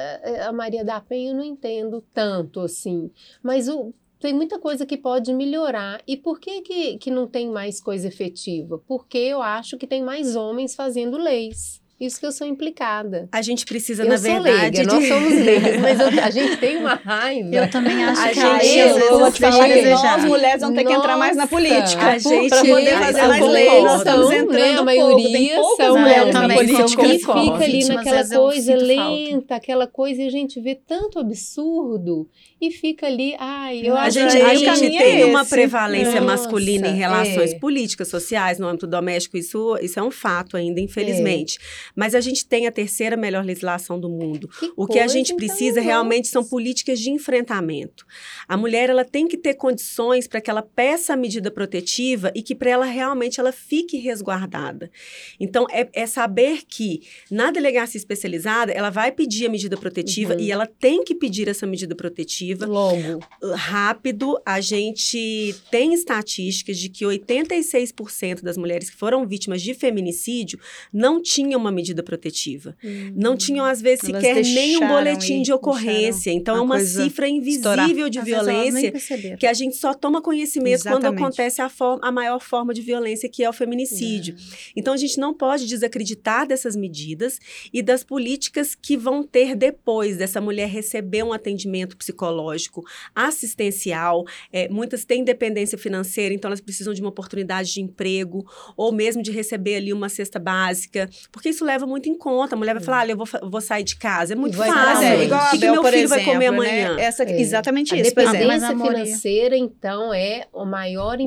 A Maria da Penha eu não entendo tanto assim, mas o- tem muita coisa que pode melhorar. E por que, que, que não tem mais coisa efetiva? Porque eu acho que tem mais homens fazendo leis. Isso que eu sou implicada. A gente precisa, eu na sou verdade, leiga, de- nós somos leigas, mas eu- a gente tem uma raiva. Eu também acho A que gente- aí, eu vezes, vou eu te falar a que nós mulheres vamos ter que entrar mais na Nossa, política. a gente- para poder fazer eu mais concordo. lei. Nós estamos entrando né, a pouco. maioria Tem poucas são mulheres eu na também política. E fica ali naquela eu coisa lenta, aquela coisa, e a gente vê tanto absurdo e fica ali, ai, eu A A acho gente, a gente tem é uma prevalência Nossa, masculina em relações é. políticas, sociais, no âmbito doméstico, isso, isso é um fato ainda, infelizmente. Mas a gente tem a terceira melhor legislação do mundo. Que O que a gente então, precisa realmente são políticas de enfrentamento. A mulher ela tem que ter condições para que ela peça a medida protetiva e que para ela realmente ela fique resguardada. Então é, é saber que na delegacia especializada ela vai pedir a medida protetiva Uhum. e ela tem que pedir essa medida protetiva Logo. rápido, a gente tem estatísticas de que 86% das mulheres que foram vítimas de feminicídio não tinham uma medida protetiva. Não tinham, às vezes, Elas sequer nem um boletim de ocorrência. Então, é uma cifra estourar. invisível de Às elas nem violência que a gente só toma conhecimento quando Exatamente. acontece a, a maior forma de violência, que é o feminicídio. Então, a gente não pode desacreditar dessas medidas e das políticas que vão ter depois dessa mulher receber um atendimento psicológico, assistencial. É, muitas têm dependência financeira, então elas precisam de uma oportunidade de emprego ou mesmo de receber ali uma cesta básica, porque isso leva muito em conta. A mulher vai falar: olha, eu vou, vou sair de casa. É muito vai fácil. é, igual O que, que meu filho vai comer exemplo, amanhã? Né? Essa, É. Exatamente A isso. Exemplo. Dependência a maioria- financeira, então, é o maior maior.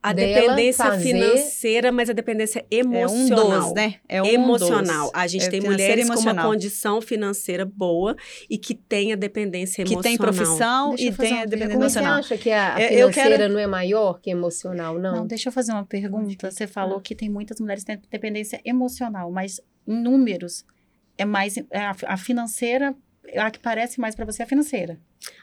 A dependência fazer- financeira, mas a dependência É um emocional. dos, né? É um emocional. dos. A gente É tem mulheres com uma emocional. condição financeira boa e que tem a dependência Que emocional. tem profissão Deixa e tem a dependência pergunta. Mas você emocional. acha que a eu financeira quero- não é maior que emocional, não? Não, deixa eu fazer uma pergunta. Você falou que tem muitas mulheres que têm dependência emocional, mas em números é mais é a, a financeira, a que parece mais para você é a financeira.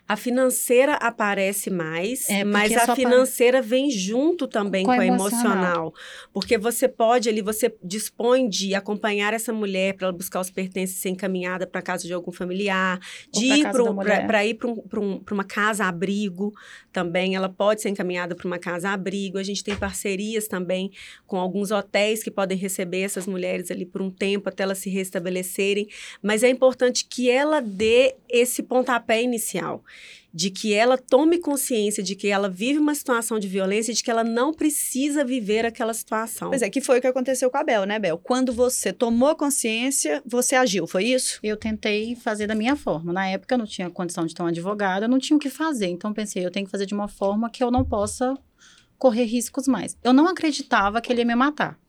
A financeira aparece mais, É, mas a financeira vem junto também Com com, a emocional. emocional. Porque você pode ali, você dispõe de acompanhar essa mulher para ela buscar os pertences, ser encaminhada para casa de algum familiar, Ou de pra ir casa para ir para um, um- uma casa-abrigo também. Ela pode ser encaminhada para uma casa-abrigo. A gente tem parcerias também com alguns hotéis que podem receber essas mulheres ali por um tempo até elas se restabelecerem. Mas é importante que ela dê esse pontapé inicial. De que ela tome consciência de que ela vive uma situação de violência e de que ela não precisa viver aquela situação. Pois é, que foi o que aconteceu com a Bel, né, Bel? Quando você tomou consciência, você agiu, foi isso? Eu tentei fazer da minha forma. Na época eu não tinha condição de ter um advogado, eu não tinha o que fazer. Então eu pensei, eu tenho que fazer de uma forma que eu não possa correr riscos mais. Eu não acreditava que ele ia me matar.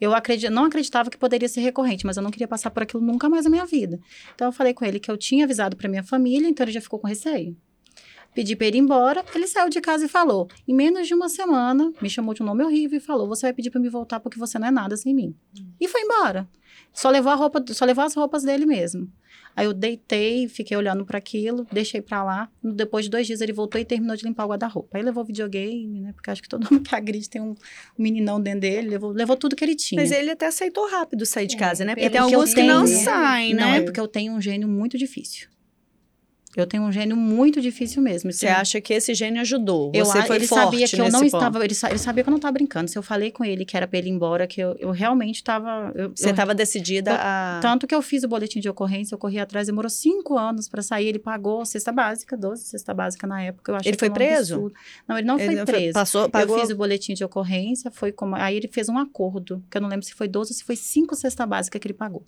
Eu acredi não acreditava que poderia ser recorrente, mas eu não queria passar por aquilo nunca mais na minha vida. Então eu falei com ele que eu tinha avisado para minha família, então ele já ficou com receio. Pedi para ele ir embora, ele saiu de casa e falou: em menos de uma semana, me chamou de um nome horrível e falou: você vai pedir para me voltar porque você não é nada sem mim. E foi embora. Só levou a roupa, só levou as roupas dele mesmo. Aí eu deitei, fiquei olhando para aquilo, deixei para lá. Depois de dois dias ele voltou e terminou de limpar o guarda-roupa. Aí levou o videogame, né? Porque acho que todo mundo que agride tem um, um meninão dentro dele. Levou, levou tudo que ele tinha. Mas ele até aceitou rápido sair de É, casa, né? Porque tem alguns que não saem, Não, né? é porque eu tenho um gênio muito difícil. Eu tenho um gênio muito difícil mesmo. Você Se- acha que esse gênio ajudou? eu, Você foi ele forte sabia que eu não ponto. estava. Ele, sa- ele sabia que eu não estava brincando. Se eu falei com ele que era para ele ir embora, que eu, eu realmente estava. Você estava decidida eu- a... Tanto que eu fiz o boletim de ocorrência, eu corri atrás, demorou cinco anos para sair. Ele pagou cesta básica, 12 cesta básica na época. Eu achei Ele foi um preso? absurdo. Não, ele não Ele foi preso. Passou, pagou... Eu fiz o boletim de ocorrência, foi como. Aí ele fez um acordo, que eu não lembro se foi 12 ou se foi cinco cesta básica que ele pagou.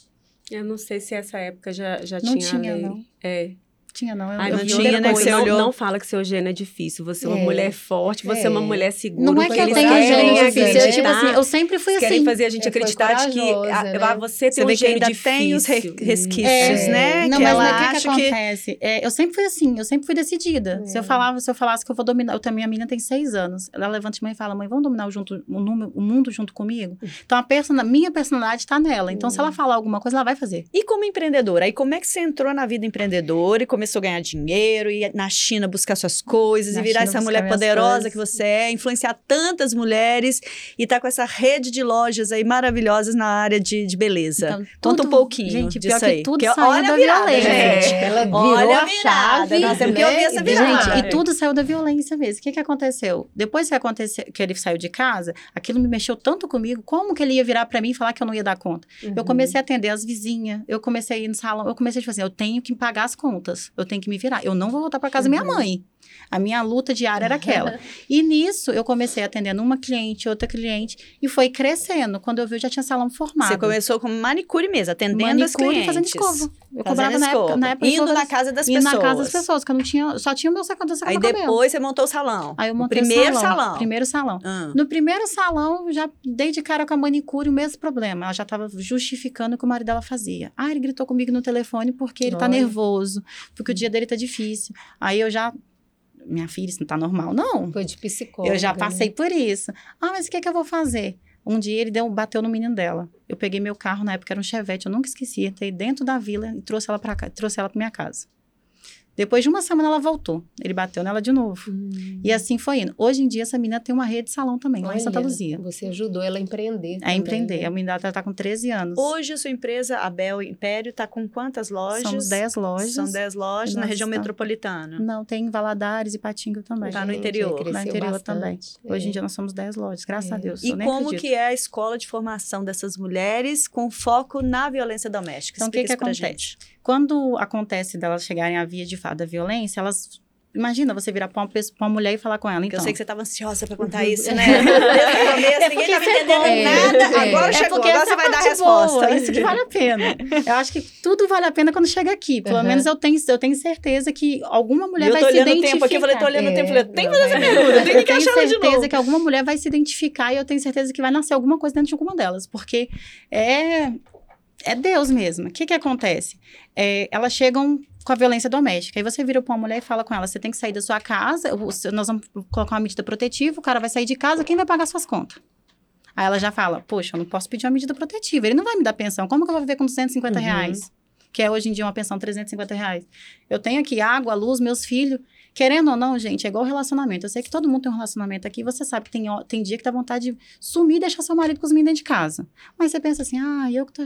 Eu não sei se essa época já, já Não tinha, tinha, lei. não. É. Tinha, não. Eu, Ai, eu não tinha, né, você não, olhou. não fala que seu gênio é difícil. Você é uma É. mulher forte, você é, uma É. mulher segura. Não é que eu tenho gênio difícil. Eu, tipo assim, eu sempre fui Eles querem assim. fazer a gente É, foi acreditar de que ah, né? ah, você Você tem um vê que gênio difícil. tem os re- resquícios, É, né? Não, que mas ela o que, que acha que... acontece? É, eu sempre fui assim, eu sempre fui decidida. Se eu É. falava, se eu falasse que eu vou dominar, eu também, a menina tem seis anos. Ela levanta de manhã e fala, mãe, vamos dominar o, junto, o, número- o mundo junto comigo? Então a persona, minha personalidade tá nela. Então se ela falar alguma coisa, ela vai fazer. E como empreendedora? Aí como é que você entrou na vida empreendedora e começou a ganhar dinheiro, e ir na China buscar suas coisas, Na e virar China essa mulher poderosa coisas. que você é, influenciar tantas mulheres e tá com essa rede de lojas aí maravilhosas na área de, de beleza. Então, Conta um tudo- pouquinho gente, disso pior que aí. tudo Porque saiu olha da a virada, violência. gente. Ela virou Olha a chave. nós temos que ouvir essa né? virada. Gente, e tudo saiu da violência mesmo. O que, que aconteceu? Depois que aconteceu, que ele saiu de casa, aquilo me mexeu tanto comigo. Como que ele ia virar pra mim e falar que eu não ia dar conta? Uhum. Eu comecei a atender as vizinhas, eu comecei a ir no salão, eu comecei a tipo assim, eu tenho que pagar as contas, eu tenho que me virar. Eu não vou voltar pra casa da minha Uhum. mãe. A minha luta diária era aquela. e nisso, eu comecei atendendo uma cliente, outra cliente, e foi crescendo. Quando eu vi, eu já tinha salão formado. Você começou como manicure mesmo, atendendo as Manicure clientes. e fazendo escova. Eu Fazendo cobrava na época, escova. na época Indo escova na casa das indo pessoas. na casa das pessoas, que eu não tinha, só tinha o meu secador Aí secador cabelo. depois você montou o salão. Aí eu o montei primeiro o salão. salão. Primeiro salão. Ah. No primeiro salão, já dei de cara com a manicure o mesmo problema. Ela já estava justificando o que o marido dela fazia. Ah, ele gritou comigo no telefone porque ele tá Olha. nervoso, porque o dia dele tá difícil. Aí eu já. Minha filha, isso não tá normal, não. Foi de psicóloga. Eu já né? passei por isso. Ah, mas o que, é que eu vou fazer? Um dia ele deu, bateu no menino dela. Eu peguei meu carro, na época era um Chevette, eu nunca esqueci. Entrei dentro da vila e trouxe ela para trouxe ela para minha casa. Depois de uma semana ela voltou. Ele bateu nela de novo. Hum. E assim foi indo. Hoje em dia essa menina tem uma rede de salão também, lá em Santa Olha, Luzia. Você ajudou ela a empreender. A também, empreender. né? A menina tá, tá com 13 anos. Hoje a sua empresa, a Bel Império, está com quantas lojas? Somos 10 lojas. São 10 lojas na região metropolitana. Não, tem Valadares e Patinga também. Tá no interior. No interior bastante. também. Hoje em É. dia nós somos 10 lojas, graças É. a Deus. E como acredito. que é a escola de formação dessas mulheres com foco na violência doméstica? Então, o que que acontece? gente. Quando acontece delas chegarem à via de fato da violência, elas Imagina você virar pra uma, pessoa, pra uma mulher e falar com ela, então. eu sei que você estava ansiosa pra contar isso, né? Desde o começo, ninguém tava entendendo é, nada. é. Agora É chegou, porque agora você vai é a dar a parte boa, resposta. Isso que vale a pena. Eu acho que tudo vale a pena quando chega aqui. Pelo Uhum. menos eu tenho, eu tenho certeza que alguma mulher eu vai tô se identificar. tempo aqui, eu falei, tô olhando o tempo, eu falei, tem que fazer essa é. pergunta, tem que eu tenho encaixar ela de certeza novo. que alguma mulher vai se identificar e eu tenho certeza que vai nascer alguma coisa dentro de alguma delas, porque é é Deus mesmo. O que que acontece? É, elas chegam com a violência doméstica. Aí você vira para uma mulher e fala com ela: você tem que sair da sua casa, nós vamos colocar uma medida protetiva, o cara vai sair de casa, quem vai pagar suas contas? Aí ela já fala: poxa, eu não posso pedir uma medida protetiva, ele não vai me dar pensão, como que eu vou viver com 250 Uhum. reais? Que é hoje em dia uma pensão 350 reais. Eu tenho aqui água, luz, meus filhos. Querendo ou não, gente, é igual relacionamento. Eu sei que todo mundo tem um relacionamento aqui. Você sabe que tem, tem dia que dá vontade de sumir e deixar seu marido com os meninos dentro de casa. Mas você pensa assim, ah, eu que tô...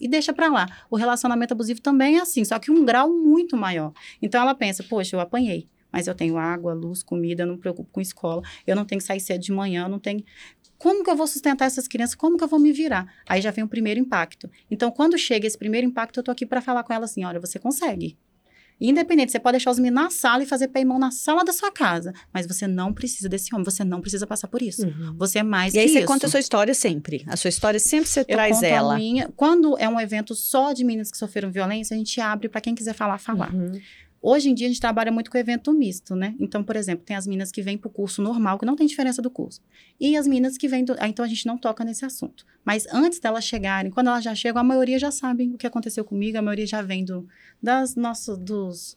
E deixa pra lá. O relacionamento abusivo também é assim, só que um grau muito maior. Então ela pensa, poxa, eu apanhei. Mas eu tenho água, luz, comida, eu não me preocupo com escola. Eu não tenho que sair cedo de manhã, eu não tenho... Como que eu vou sustentar essas crianças? Como que eu vou me virar? Aí já vem o primeiro impacto. Então, quando chega esse primeiro impacto, eu tô aqui pra falar com ela assim, olha, você consegue. Independente, você pode deixar os meninos na sala e fazer pé e mão na sala da sua casa. Mas você não precisa desse homem, você não precisa passar por isso. Uhum. Você é mais E aí que você isso. conta a sua história sempre. A sua história sempre você Eu traz ela. minha. Quando é um evento só de meninas que sofreram violência, a gente abre para quem quiser falar, falar. Uhum. Hoje em dia a gente trabalha muito com evento misto, né? Então, por exemplo, tem as meninas que vêm para o curso normal, que não tem diferença do curso. E as meninas que vêm do... ah, então a gente não toca nesse assunto. Mas antes delas chegarem, quando elas já chegam, a maioria já sabem o que aconteceu comigo, a maioria já vem do, das nossas, dos,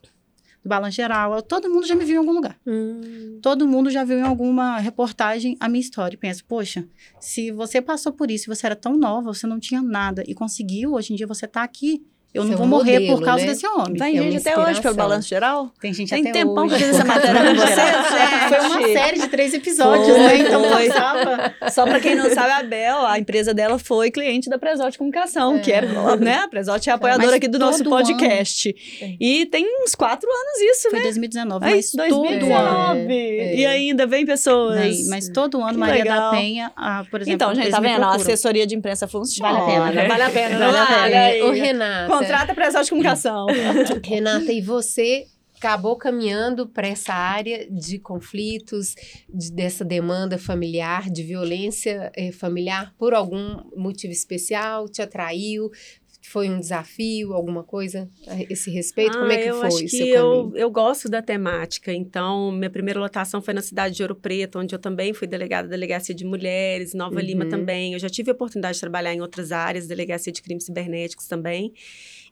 do balanço geral. Todo mundo já me viu em algum lugar. Hum. Todo mundo já viu em alguma reportagem a minha história e pensa, poxa, se você passou por isso, você era tão nova, você não tinha nada e conseguiu, hoje em dia você tá aqui, eu não é vou morrer modelo, por causa né? desse homem. Tem É gente até hoje pelo balanço geral? Tem gente Tem até tempão hoje. que eu fiz essa matéria com você. Foi uma série de três episódios, Foi, né? Então foi. passava. Só pra quem não sabe, a Bel, a empresa dela foi cliente da Presote Comunicação, que era, né? A Presote é apoiadora Mas aqui do nosso podcast. É. E tem uns quatro anos isso, Foi né? 2019, Aí, mas todo ano. 2019. É, é. E ainda vem pessoas. Mas, mas todo ano, Que Maria legal. da Penha, ah, por exemplo. então, gente, tá vendo? A assessoria de imprensa funciona. Vale a pena, né? Vale a pena, Vale a não pena. Olha aí. Contrata a Presote Comunicação. Renata, e você acabou caminhando para essa área de conflitos, de- dessa demanda familiar, de violência eh, familiar, por algum motivo especial? Te atraiu? Foi um desafio, alguma coisa a esse respeito? Como é Ah, que eu foi acho que eu, eu gosto da temática. Então, minha primeira lotação foi na cidade de Ouro Preto, onde eu também fui delegada da Delegacia de Mulheres, Nova Lima Uhum. também. Eu já tive a oportunidade de trabalhar em outras áreas, Delegacia de Crimes Cibernéticos também.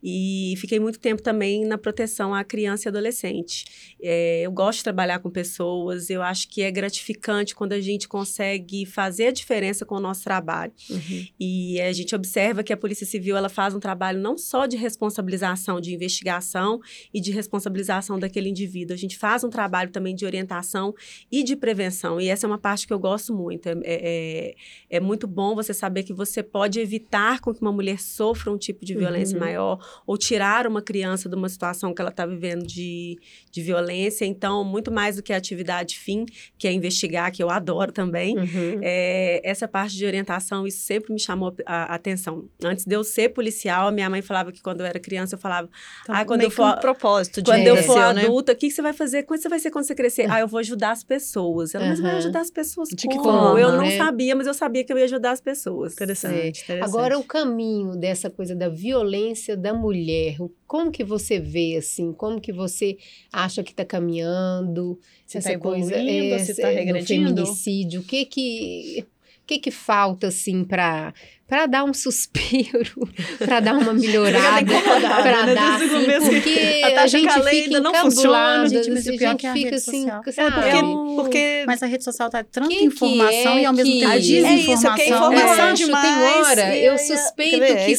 E fiquei muito tempo também na proteção à criança e adolescente. É, eu gosto de trabalhar com pessoas, eu acho que é gratificante quando a gente consegue fazer a diferença com o nosso trabalho. Uhum. E a gente observa que a Polícia Civil ela faz um trabalho não só de responsabilização, de investigação e de responsabilização daquele indivíduo. A gente faz um trabalho também de orientação e de prevenção. E essa é uma parte que eu gosto muito. É, é, é muito bom você saber que você pode evitar com que uma mulher sofra um tipo de violência Uhum. maior ou tirar uma criança de uma situação que ela está vivendo de, de violência. Então, muito mais do que a atividade fim, que é investigar, que eu adoro também. Uhum. É, essa parte de orientação, isso sempre me chamou a, a atenção. Antes de eu ser policial, a minha mãe falava que quando eu era criança, eu falava, ah, quando eu for, um propósito de quando eu for né? adulta, o que, que você vai fazer? Como você vai ser quando você crescer? Ah, eu vou ajudar as pessoas. Ela, mas vai Uhum. ajudar as pessoas De que como? forma, Eu não né? sabia, mas eu sabia que eu ia ajudar as pessoas. Interessante, interessante. Agora, o caminho dessa coisa da violência da mulher, como que você vê, assim? Como que você acha que está caminhando? Se essa tá coisa evoluindo, se tá é, do regredindo? feminicídio, o que que... O que, que falta, assim, para para dar um suspiro, para dar uma melhorada, para né, dar, assim, porque tá a gente que a lei fica ainda não encabulada, funciona, gente, mas a é gente que a fica rede assim, social- É sabe? porque, É porque Mas a rede social tá tanta Que que informação é e ao mesmo que- tempo É isso, desinformação. porque Eu informação acho, demais, tem hora, e eu suspeito ver, é que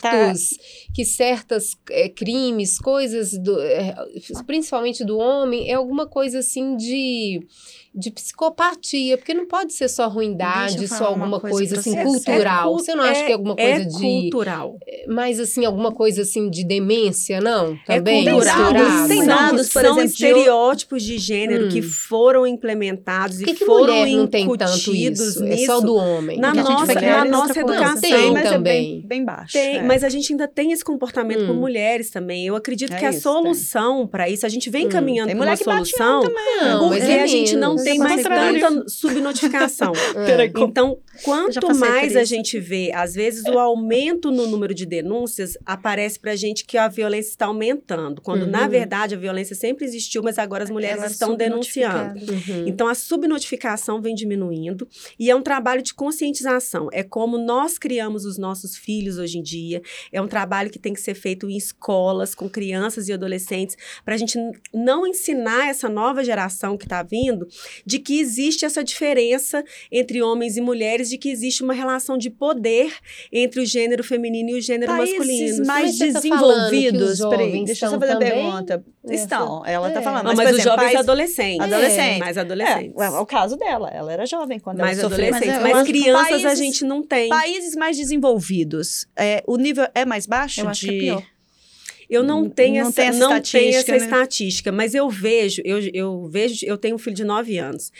tá- certos, que certas é, crimes, coisas, do, é, principalmente do homem, é alguma coisa assim de de psicopatia, porque não pode ser só ruindade, só alguma coisa coisa, assim. É- cultural. cu- Você não acha que é alguma coisa é de. cultural. Mas, assim, alguma coisa assim de demência, não? É Também? cultural. misturado? Tem São, dados, por são exemplo, estereótipos de gênero Hum. que foram implementados que, e que foram mulher não tem tanto incutidos isso? nisso. É só do homem. Na Porque a gente nossa, na nossa educação. Tem mas também. é bem, bem baixo. Tem, é. mas a gente ainda tem esse comportamento com Hum. mulheres também. Eu acredito É que a isso, solução para isso, a gente vem Hum. caminhando Tem para mulher uma que bate solução, Não, porque mas é a gente não. Tem Mas mais tanta subnotificação. É. Então, quanto mais a gente vê, às vezes o aumento no número de denúncias aparece pra gente que a violência está aumentando, quando na Uhum. verdade a violência sempre existiu, mas agora as mulheres é estão denunciando. Uhum. Então, a subnotificação vem diminuindo e é um trabalho de conscientização. É como nós criamos os nossos filhos hoje em dia. É um trabalho que tem que ser feito em escolas, com crianças e adolescentes, para a gente não ensinar essa nova geração que está vindo de que existe essa diferença entre homens e mulheres, de que existe uma relação de poder entre o gênero feminino e o gênero Países masculino. mais Mas tá desenvolvidos, peraí, jovens deixa eu só fazer a pergunta. É, Estão, ela tá é. falando. Não, mas, mas, os jovens país- adolescentes. Adolescentes. Mais É, adolescentes. é o caso dela. Ela era jovem quando mais ela sofreu. adolescentes. Mas Mas, acho que crianças a países- gente não tem. Países mais desenvolvidos, é, o nível é mais baixo Eu acho de... que é pior. Eu não Não tenho tem essa, essa não tenho estatística, essa né? estatística, mas eu vejo, eu, eu vejo, eu tenho um filho de 9 anos,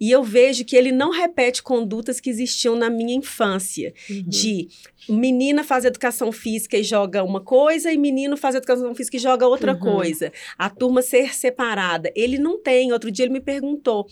e eu vejo que ele não repete condutas que existiam na minha infância, Uhum. de menina faz educação física e joga uma coisa, e menino faz educação física e joga outra Uhum. coisa. A turma ser separada. Ele não tem. Outro dia ele me perguntou.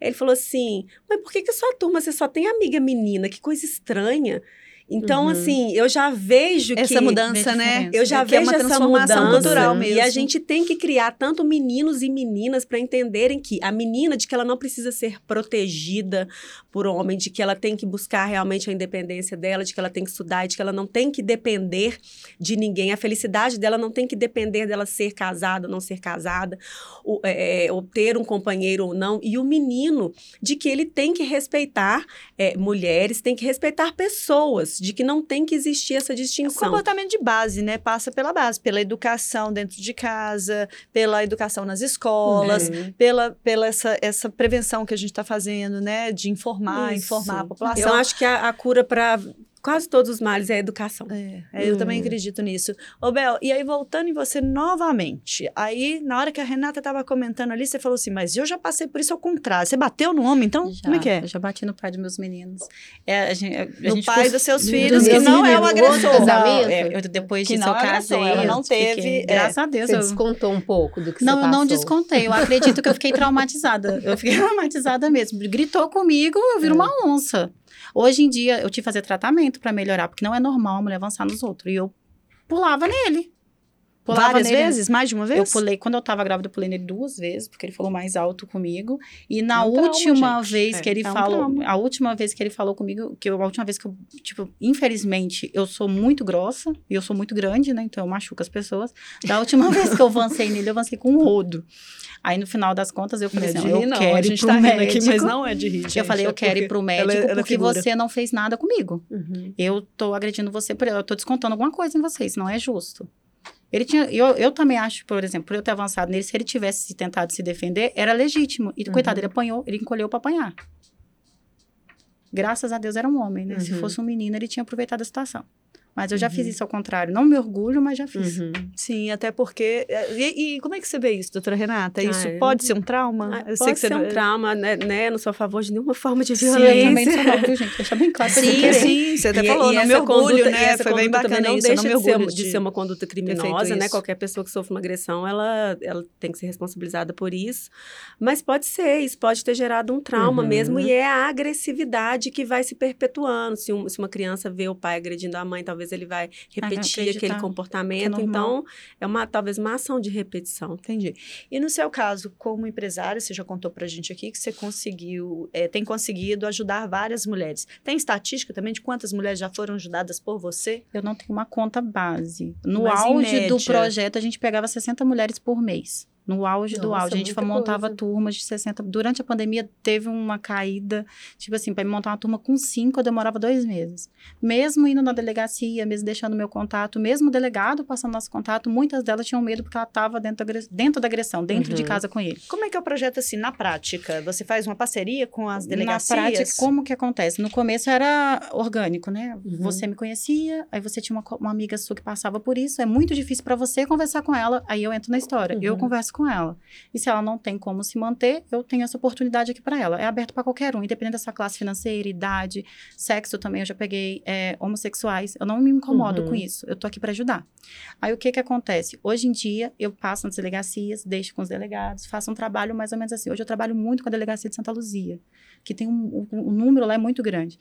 Ele falou assim: Mas por que, que a sua turma você só tem amiga menina? Que coisa estranha. Então, Uhum. assim, eu já vejo que. Essa mudança, Vê né? Eu já É que é vejo uma essa transformação mudança cultural e mesmo. a gente tem que criar tanto meninos e meninas para entenderem que a menina de que ela não precisa ser protegida por homem, de que ela tem que buscar realmente a independência dela, de que ela tem que estudar, e de que ela não tem que depender de ninguém. A felicidade dela não tem que depender dela ser casada ou não ser casada, ou, é, é, ou ter um companheiro ou não. E o menino de que ele tem que respeitar é, mulheres, tem que respeitar pessoas, de que não tem que existir essa É o distinção. comportamento de base, né? Passa pela base, pela educação dentro de casa, pela educação nas escolas, Uhum. pela, pela essa, essa prevenção que a gente está fazendo, né? De informar, Isso. informar a Eu população. acho que a, a cura para quase todos os males é a educação. É, é, eu também Hum. acredito nisso. Ô, Bel, e aí voltando em você novamente, aí na hora que a Renata estava comentando ali, você falou assim, mas eu já passei por isso ao contrário. Você bateu no homem, então? Já, Como é que é? Eu já bati no pai dos meus meninos. É, a gente, a, No gente pai dos seus filhos, que não é o agressor. Outro Não, é, eu, depois Que disso não eu é agressor, casei. ela não teve, fiquei- é. graças a Deus. Você eu- descontou um pouco do que Não, você eu não descontei. Eu acredito que eu fiquei traumatizada. Eu fiquei traumatizada mesmo. Gritou comigo, eu viro uma onça. Hoje em dia, eu tive que fazer tratamento pra melhorar, porque não é normal a mulher avançar nos outros. E eu pulava nele. Pulava Várias nele. vezes? Mais de uma vez? Eu pulei, quando eu tava grávida, eu pulei nele duas vezes, porque ele falou mais alto comigo. E na É um trauma, última gente. vez É, que ele é um falou, trauma. a última vez que ele falou comigo, que eu, a última vez que eu, tipo, infelizmente, eu sou muito grossa, e eu sou muito grande, né? Então eu machuco as pessoas. Da última vez que eu avancei nele, eu avancei com um rodo. Aí no final das contas eu falei Não é assim, de eu não. quero A ir gente pro tá médico. aqui, mas não é de rir, eu gente, falei, é eu quero ir pro ela médico é- ela é porque figura. você não fez nada comigo. Uhum. Eu tô agredindo você, por eu tô descontando alguma coisa em vocês, não é justo. Ele tinha, eu, eu também acho, por exemplo, por eu ter avançado nele, se ele tivesse tentado se defender, era legítimo. E, coitado, ele apanhou, ele encolheu pra apanhar. Graças a Deus era um homem, né? Se Uhum. fosse um menino, ele tinha aproveitado a situação. Mas eu já fiz Uhum. isso ao contrário. Não me orgulho, mas já fiz. Uhum. Sim, até porque... E, e como é que você vê isso, doutora Renata? Isso Ah, eu- pode ser um trauma? Ah, Eu sei Pode ser não- é um trauma, né, né? Não sou a favor de nenhuma forma de Sim, eu também violência. sou não, viu, gente? Deixa bem claro. Sim, sim, você até E- falou, e não me orgulho, conduta- né? essa Foi bem bacana não isso, eu não deixa me de ser, orgulho de de ser uma conduta criminosa, né? isso. Qualquer pessoa que sofre uma agressão, ela, ela tem que ser responsabilizada por isso. Mas pode ser, isso pode ter gerado um trauma Uhum. mesmo, e é a agressividade que vai se perpetuando. Se, um- se uma criança vê o pai agredindo a mãe, talvez ele vai repetir aquele que é comportamento. normal. então, é uma talvez uma ação de repetição. Entendi. E no seu caso, como empresária, você já contou pra gente aqui que você conseguiu, é, tem conseguido ajudar várias mulheres. Tem estatística também de quantas mulheres já foram ajudadas por você? Eu não tenho uma conta base. No Mas, auge do projeto, a gente pegava 60 mulheres por mês. No auge do Nossa, auge. A gente montava coisa. turmas de 60. Durante a pandemia, teve uma caída. Tipo assim, para montar uma turma com cinco, eu demorava dois meses. Mesmo indo na delegacia, mesmo deixando meu contato, mesmo o delegado passando nosso contato, muitas delas tinham medo porque ela estava dentro, dentro da agressão, dentro de Uhum. casa com ele. Como é que é o projeto assim, na prática? Você faz uma parceria com as delegacias? Na prática, como que acontece? No começo era orgânico, né? Uhum. Você me conhecia, aí você tinha uma, uma amiga sua que passava por isso. É muito difícil para você conversar com ela, aí eu entro na história. Eu Uhum. converso com ela. E se ela não tem como se manter, eu tenho essa oportunidade aqui para ela. É aberto para qualquer um, independente da sua classe financeira, idade, sexo também. Eu já peguei é, homossexuais. Eu não me incomodo Uhum. com isso. Eu tô aqui para ajudar. Aí o que que acontece? Hoje em dia, eu passo nas delegacias, deixo com os delegados, faço um trabalho mais ou menos assim. Hoje eu trabalho muito com a delegacia de Santa Luzia, que tem um, um, um número lá é muito grande.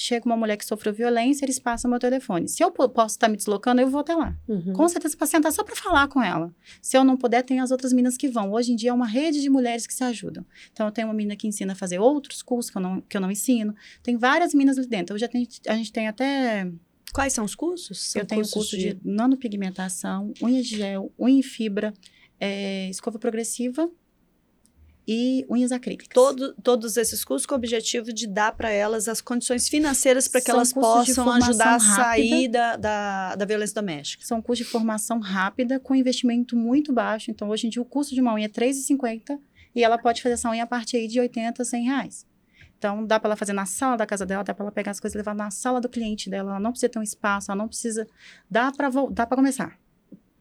Chega uma mulher que sofreu violência, eles passam meu telefone. Se eu po- posso estar me deslocando, eu vou até lá. Uhum. Com certeza, para sentar só para falar com ela. Se eu não puder, tem as outras meninas que vão. Hoje em dia é uma rede de mulheres que se ajudam. Então, eu tenho uma menina que ensina a fazer outros cursos que eu não, que eu não ensino. Tem várias meninas ali dentro. Já tenho, a gente tem até Quais são os cursos? São eu tenho cursos curso de, nanopigmentação, unha de gel, unha em fibra, é, escova progressiva e unhas acrílicas. Todo, todos esses cursos com o objetivo de dar para elas as condições financeiras para que São elas possam ajudar a sair da, da, da violência doméstica. São cursos de formação rápida, com investimento muito baixo. Então, hoje em dia, o custo de uma unha é R$ 3,50 e ela pode fazer essa unha a partir de 80, 100 reais. Então, dá para ela fazer na sala da casa dela, dá para ela pegar as coisas e levar na sala do cliente dela. Ela não precisa ter um espaço, ela não precisa... Dá para começar,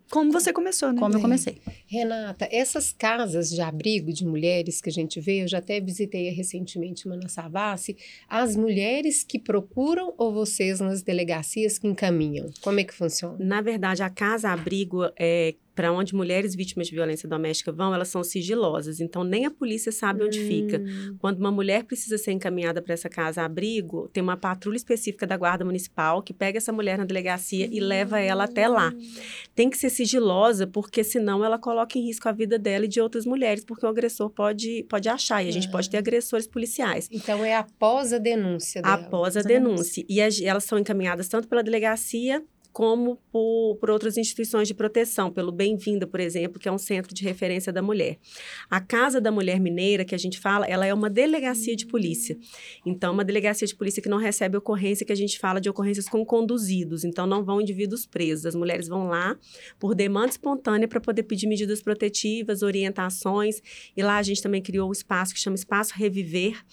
Como você começou, né? como eu É. comecei. Renata, essas casas de abrigo de mulheres que a gente vê, eu já até visitei recentemente uma na Savassi, as mulheres que procuram ou vocês nas delegacias que encaminham? Como é que funciona? Na verdade, a casa-abrigo é para onde mulheres vítimas de violência doméstica vão, elas são sigilosas, então nem a polícia sabe onde fica. Hum, Quando uma mulher precisa ser encaminhada para essa casa-abrigo, tem uma patrulha específica da Guarda Municipal que pega essa mulher na delegacia e leva ela até lá. Tem que ser sigilosa, porque senão ela coloca em risco a vida dela e de outras mulheres, porque o agressor pode, pode achar, e a gente Ah. pode ter agressores policiais. Então é após a denúncia dela. Após a após a denúncia. E as- elas são encaminhadas tanto pela delegacia como por, por outras instituições de proteção, pelo Bem-vinda, por exemplo, que é um centro de referência da mulher. A Casa da Mulher Mineira, que a gente fala, ela é uma delegacia de polícia. Então, uma delegacia de polícia que não recebe ocorrência, que a gente fala de ocorrências com conduzidos. Então, não vão indivíduos presos. As mulheres vão lá por demanda espontânea para poder pedir medidas protetivas, orientações. E lá a gente também criou um espaço que chama Espaço Reviver.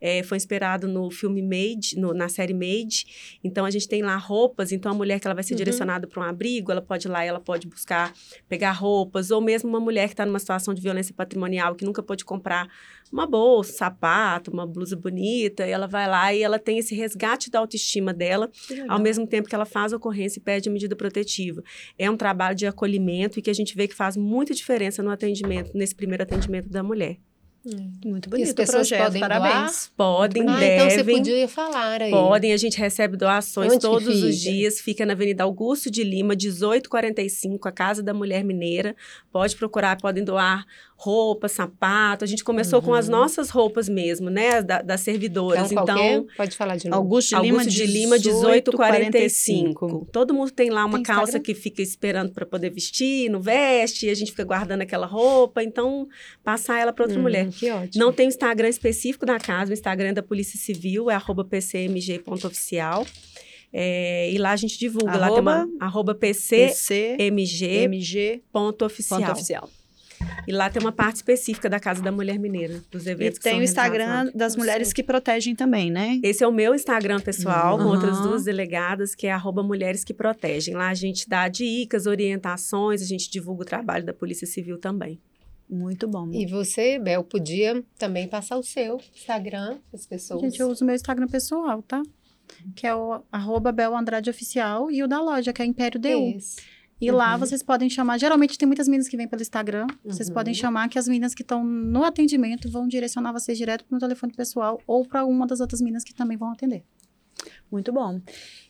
É, foi inspirado no filme Made, no- na série Made. Então, a gente tem lá roupas. Então, a mulher que ela vai ser Uhum. direcionada para um abrigo, ela pode ir lá e ela pode buscar pegar roupas. Ou mesmo uma mulher que está numa situação de violência patrimonial, que nunca pôde comprar uma bolsa, sapato, uma blusa bonita. E ela vai lá e ela tem esse resgate da autoestima dela, ao mesmo tempo que ela faz a ocorrência e pede a medida protetiva. É um trabalho de acolhimento e que a gente vê que faz muita diferença no atendimento, nesse primeiro atendimento da mulher. Hum. Muito E as bonito pessoas projeto, podem parabéns. Podem, Ah, então você devem. podia falar aí. Podem, a gente recebe doações Onde todos os dias. Fica na Avenida Augusto de Lima, 1845, a Casa da Mulher Mineira. Pode procurar, podem doar roupa, sapato. A gente começou com as Uhum. nossas roupas mesmo, né? Da- das servidoras. Então, Então, pode falar de novo. Augusto de Lima, Augusto de Lima, 1845. Todo mundo tem lá uma Tem calça Instagram? que fica esperando para poder vestir, não veste, e a gente fica guardando aquela roupa. Então, passar ela para outra Hum, mulher. Que ótimo. Não tem o Instagram específico da casa, o Instagram da Polícia Civil, é arroba pcmg.oficial. É, e lá a gente divulga, lá tem uma arroba PCMG. pcmg.oficial. Ponto oficial. E lá tem uma parte específica da Casa da Mulher Mineira, dos E eventos que tem o Instagram das mulheres que protegem também, né? Esse é o meu Instagram pessoal, com Uhum. outras duas delegadas, que é arroba Mulheres que Protegem. Lá a gente dá dicas, orientações, a gente divulga o trabalho da Polícia Civil também. Muito bom. E você, Bel, podia também passar o seu Instagram para as pessoas. Gente, eu uso meu Instagram pessoal, tá? Que é o arroba Bel Andrade Oficial e o da loja, que é Império DU. Isso. E lá Uhum. vocês podem chamar. Geralmente tem muitas meninas que vêm pelo Instagram. Vocês Uhum. podem chamar que as meninas que estão no atendimento vão direcionar vocês direto para o telefone pessoal ou para uma das outras meninas que também vão atender. Muito bom.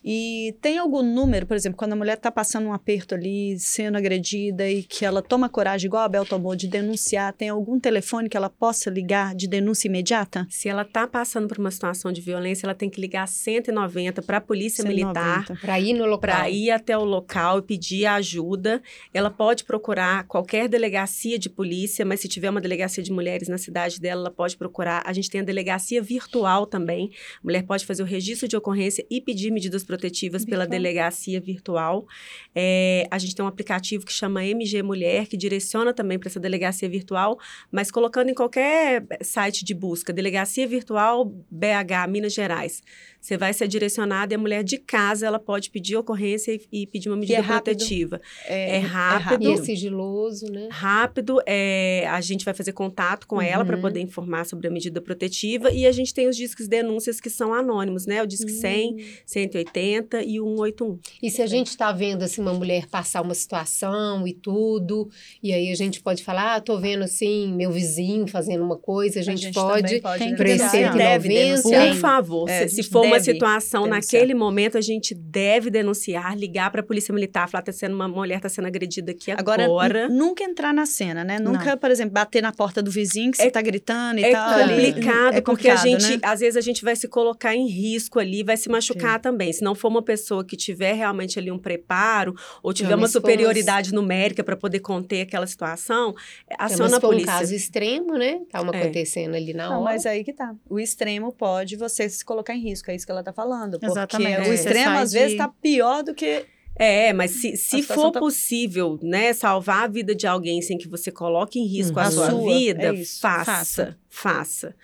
E tem algum número, por exemplo, quando a mulher está passando um aperto ali, sendo agredida e que ela toma coragem, igual a Bel tomou, de denunciar, tem algum telefone que ela possa ligar de denúncia imediata? Se ela está passando por uma situação de violência, ela tem que ligar 190 para a Polícia 190. Militar, Para ir no local. para ir até o local e pedir ajuda. Ela pode procurar qualquer delegacia de polícia, mas se tiver uma delegacia de mulheres na cidade dela, ela pode procurar. A gente tem a delegacia virtual também. A mulher pode fazer o registro de ocorrência e pedir medidas protetivas pela Virtual. delegacia virtual. É, a gente tem um aplicativo que chama MG Mulher, que direciona também para essa delegacia virtual, mas colocando em qualquer site de busca, delegacia virtual BH, Minas Gerais. Você vai ser direcionado e a mulher de casa ela pode pedir ocorrência e, e pedir uma medida rápido. protetiva. É, É rápido. E é sigiloso, né? Rápido, é, a gente vai fazer contato com ela para Uhum. poder informar sobre a medida protetiva e a gente tem os discos denúncias que são anônimos, né? O disque 100, 180 e o 181. E se a gente está vendo assim uma mulher passar uma situação e tudo, e aí a gente pode falar, ah, tô vendo assim meu vizinho fazendo uma coisa, a gente, pode, tem que para esse denunciar. deve 190, denunciar. Por favor, É, se, a se gente for uma situação denunciar. naquele momento, a gente deve denunciar, ligar para a polícia militar, falar tá sendo uma mulher está sendo agredida aqui Agora, agora. nu- nunca entrar na cena, né? Nunca, por exemplo, bater na porta do vizinho que você É- tá gritando e É tal. complicado, É porque a complicado, gente, né? às vezes, a gente vai se colocar em risco ali, vai se machucar também. Se não for uma pessoa que tiver realmente ali um preparo, ou tiver uma superioridade numérica para poder conter aquela situação, É, aciona a foi um polícia. caso extremo, né? Tá uma É. acontecendo ali na Não, hora. mas aí que tá. O extremo pode você se colocar em risco, é isso que ela tá falando. Porque Exatamente. o É. extremo, Você sai às vezes, de- tá pior do que. É, mas se, se for tá- possível, né, salvar a vida de alguém sem que você coloque em risco Uhum. a A sua sua, vida, é isso. faça, Faça. Faça.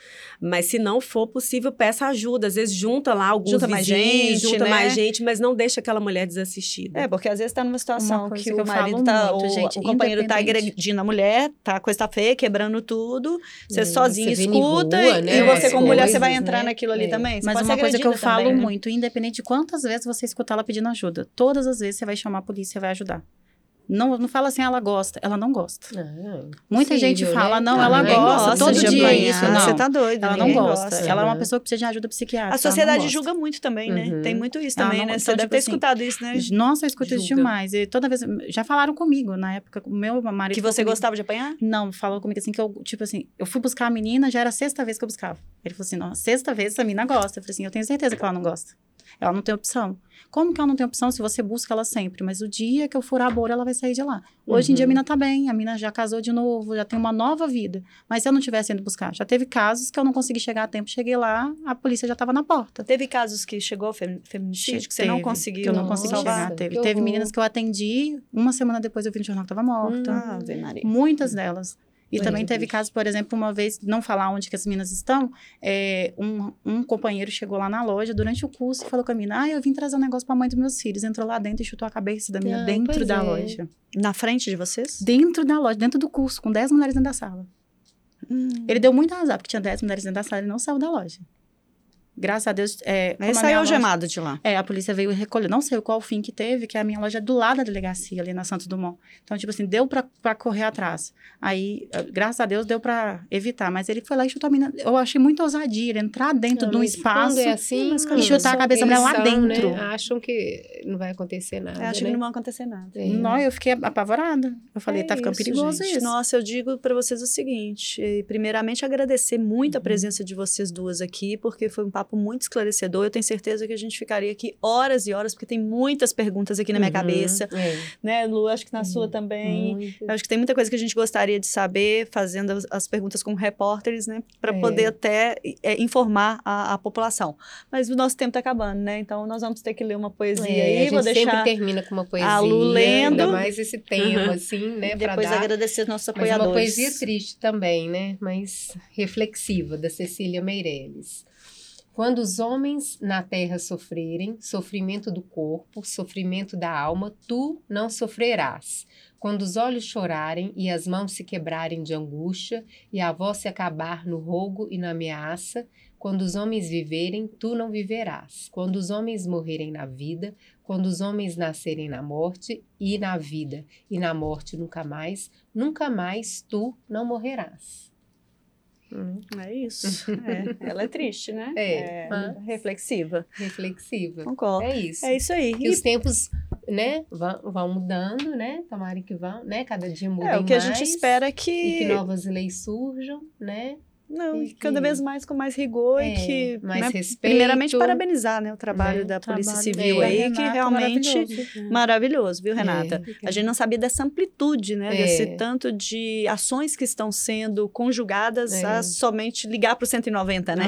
Mas se não for possível, peça ajuda. Às vezes junta lá alguns Junta mais vizinhos, gente, junta né? mais gente, mas não deixa aquela mulher desassistida. É, porque às vezes tá numa situação que, que o marido tá. muito, o, gente, o companheiro tá agredindo a mulher, tá, a coisa tá feia, quebrando tudo. Você Hum, sozinho você escuta rua, e, né, e você, as como mulher, você vai coisas, entrar né? naquilo ali É. também. Você Mas uma coisa que eu agredida falo também, né? muito, independente de quantas vezes você escutar ela pedindo ajuda, todas as vezes você vai chamar a polícia, vai ajudar. Não, não fala assim, ela gosta. Ela não gosta. Ah, Muita possível, gente fala, né? não, ela gosta, todo dia é apanhar, isso, não. Você tá doido, Ela não ninguém gosta. Ela é uma Aham. pessoa que precisa de ajuda psiquiátrica. A não sociedade gosta. julga muito também, né? Uhum. Tem muito isso Ela também, não- né? então, Você deve tipo ter assim, escutado isso, né? Nossa, eu escuto isso Julga. demais. E toda vez. Já falaram comigo, na época, o meu marido. Que você comigo- gostava de apanhar? Não, falou comigo assim que eu, tipo assim, eu fui buscar a menina, já era a sexta vez que eu buscava. Ele falou assim: não, sexta vez essa menina gosta. Eu falei assim: eu tenho certeza que ela não gosta. Ela não tem opção. Como que ela não tem opção se você busca ela sempre? Mas o dia que eu furar a bolha, ela vai sair de lá. Hoje em dia a Uhum. menina tá bem, a menina já casou de novo, já tem uma nova vida. Mas se eu não tivesse indo buscar, já teve casos que eu não consegui chegar a tempo. Cheguei lá, a polícia já tava na porta. Teve casos que chegou fem- feminicídio que você não Teve, conseguiu Que eu não consegui salvar? chegar. Teve, que teve meninas que eu atendi, uma semana depois eu vi no jornal que tava morta. Ah, Maria. Muitas delas. E Meu também teve Deus. casos, por exemplo, uma vez, não falar onde que as meninas estão, é, um, um companheiro chegou lá na loja durante o curso e falou com a menina, ah, eu vim trazer um negócio pra mãe dos meus filhos. Entrou lá dentro e chutou a cabeça da menina Ah, dentro da é. loja. Na frente de vocês? Dentro da loja, dentro do curso, com 10 mulheres dentro da sala. Hum. Ele deu muito azar, porque tinha 10 mulheres dentro da sala e não saiu da loja. Graças a Deus, é, saiu loja- algemado de lá. É, a polícia veio recolher. Não sei qual fim que teve, que a minha loja é do lado da delegacia, ali na Santos Dumont. Então, tipo assim, deu pra, pra correr atrás. Aí, eh, graças a Deus, deu pra evitar. Mas ele foi lá e chutou a menina. Eu achei muito ousadia ele entrar dentro Não, de um mas espaço. É assim, e chutar a cabeça da mulher lá são, dentro. Né, acham que não vai acontecer nada. Eu acho né? que não vai acontecer nada. É. Não, eu fiquei apavorada. Eu falei, É tá ficando isso, perigoso gente. isso. Nossa, eu digo para vocês o seguinte: primeiramente, agradecer muito Uhum. a presença de vocês duas aqui, porque foi um papo muito esclarecedor. Eu tenho certeza que a gente ficaria aqui horas e horas, porque tem muitas perguntas aqui na minha Uhum, cabeça, é, né, Lu? Acho que na sua Uhum. também. muito. Acho que tem muita coisa que a gente gostaria de saber, fazendo as, as perguntas como repórteres, né? Para É. poder até é, informar a, a população. Mas o nosso tempo está acabando, né? Então nós vamos ter que ler uma poesia É, aí. a gente Vou sempre deixar. termina com uma poesia. a Lu lendo. Ainda mais esse tema, assim, né? Depois dar. agradecer aos nossos Mas apoiadores. uma poesia triste também, né? Mas reflexiva, da Cecília Meirelles. Quando os homens na terra sofrerem, sofrimento do corpo, sofrimento da alma, tu não sofrerás. Quando os olhos chorarem e as mãos se quebrarem de angústia, e a voz se acabar no rogo e na ameaça, quando os homens viverem, tu não viverás. Quando os homens morrerem na vida, quando os homens nascerem na morte e na vida, e na morte nunca mais, nunca mais tu não morrerás. Hum, É isso. É, Ela é triste, né? É. Ah. reflexiva. reflexiva. Concordo. É isso. É isso aí. Que E os tempos, né, vão, vão mudando, né? Tomara que vão, né? Cada dia mudem é, o que a gente mais, espera é E que novas leis surjam, né? Não, E cada que- vez mais com mais rigor É, e que. mais né, respeito. Primeiramente, parabenizar né, o trabalho Né? da Polícia Trabalho Civil aí, que Renata, realmente maravilhoso. maravilhoso, viu, Renata? A gente não sabia dessa amplitude, né? É. Desse tanto de ações que estão sendo conjugadas É. a somente ligar para o 190, né?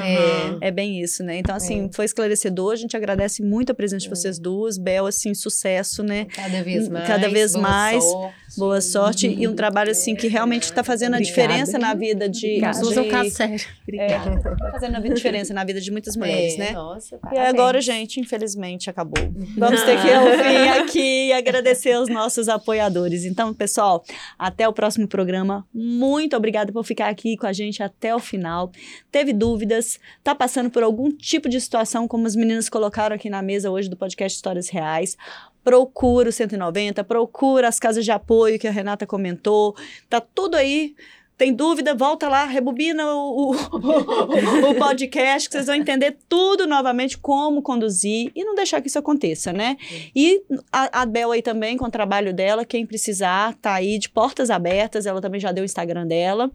É. É bem isso, né? Então, assim, foi esclarecedor. A gente agradece muito a presença de É. vocês duas. Bel, assim, sucesso, né? Cada vez mais. Cada vez boa mais. sorte. Boa sorte. E um trabalho, assim, que realmente está fazendo a Obrigada. diferença na vida de. Nós usamos o de- sério. É, tá fazendo a diferença na vida de muitas mulheres, É, né? Nossa, E parabéns. agora, gente, infelizmente acabou. Vamos ter que ir ao fim aqui e agradecer aos nossos apoiadores. Então, pessoal, até o próximo programa. Muito obrigada por ficar aqui com a gente até o final. Teve dúvidas? Tá passando por algum tipo de situação, como as meninas colocaram aqui na mesa hoje do podcast Histórias Reais? Procura o 190, procura as casas de apoio que a Renata comentou. Tá tudo aí. Tem dúvida? Volta lá, rebobina o, o, o podcast, que vocês vão entender tudo novamente, como conduzir e não deixar que isso aconteça, né? E a, a Bel aí também, com o trabalho dela, quem precisar, tá aí de portas abertas, ela também já deu o Instagram dela.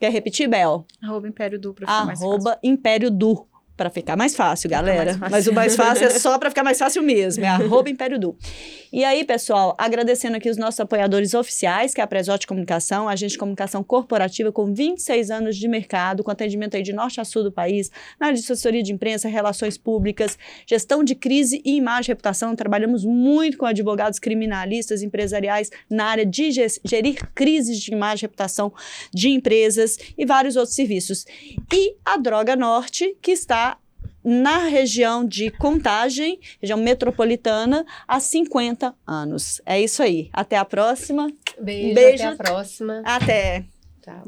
Quer repetir, Bel? Arroba Império Du pra ficar mais fácil. Arroba Império Du. Pra ficar mais fácil, galera. mais fácil. Mas o mais fácil é só pra ficar mais fácil mesmo. É arroba Império Du. E aí, pessoal, agradecendo aqui os nossos apoiadores oficiais, que é a Presote Comunicação, agente de comunicação corporativa com 26 anos de mercado, com atendimento aí de norte a sul do país, na área de assessoria de imprensa, relações públicas, gestão de crise e imagem e reputação. Trabalhamos muito com advogados criminalistas, empresariais, na área de ge- gerir crises de imagem e reputação de empresas e vários outros serviços. E a Droga Norte, que está na região de Contagem, região metropolitana, há 50 anos. É isso aí. Até a próxima. Beijo, Beijo. até a próxima. Até. Tchau.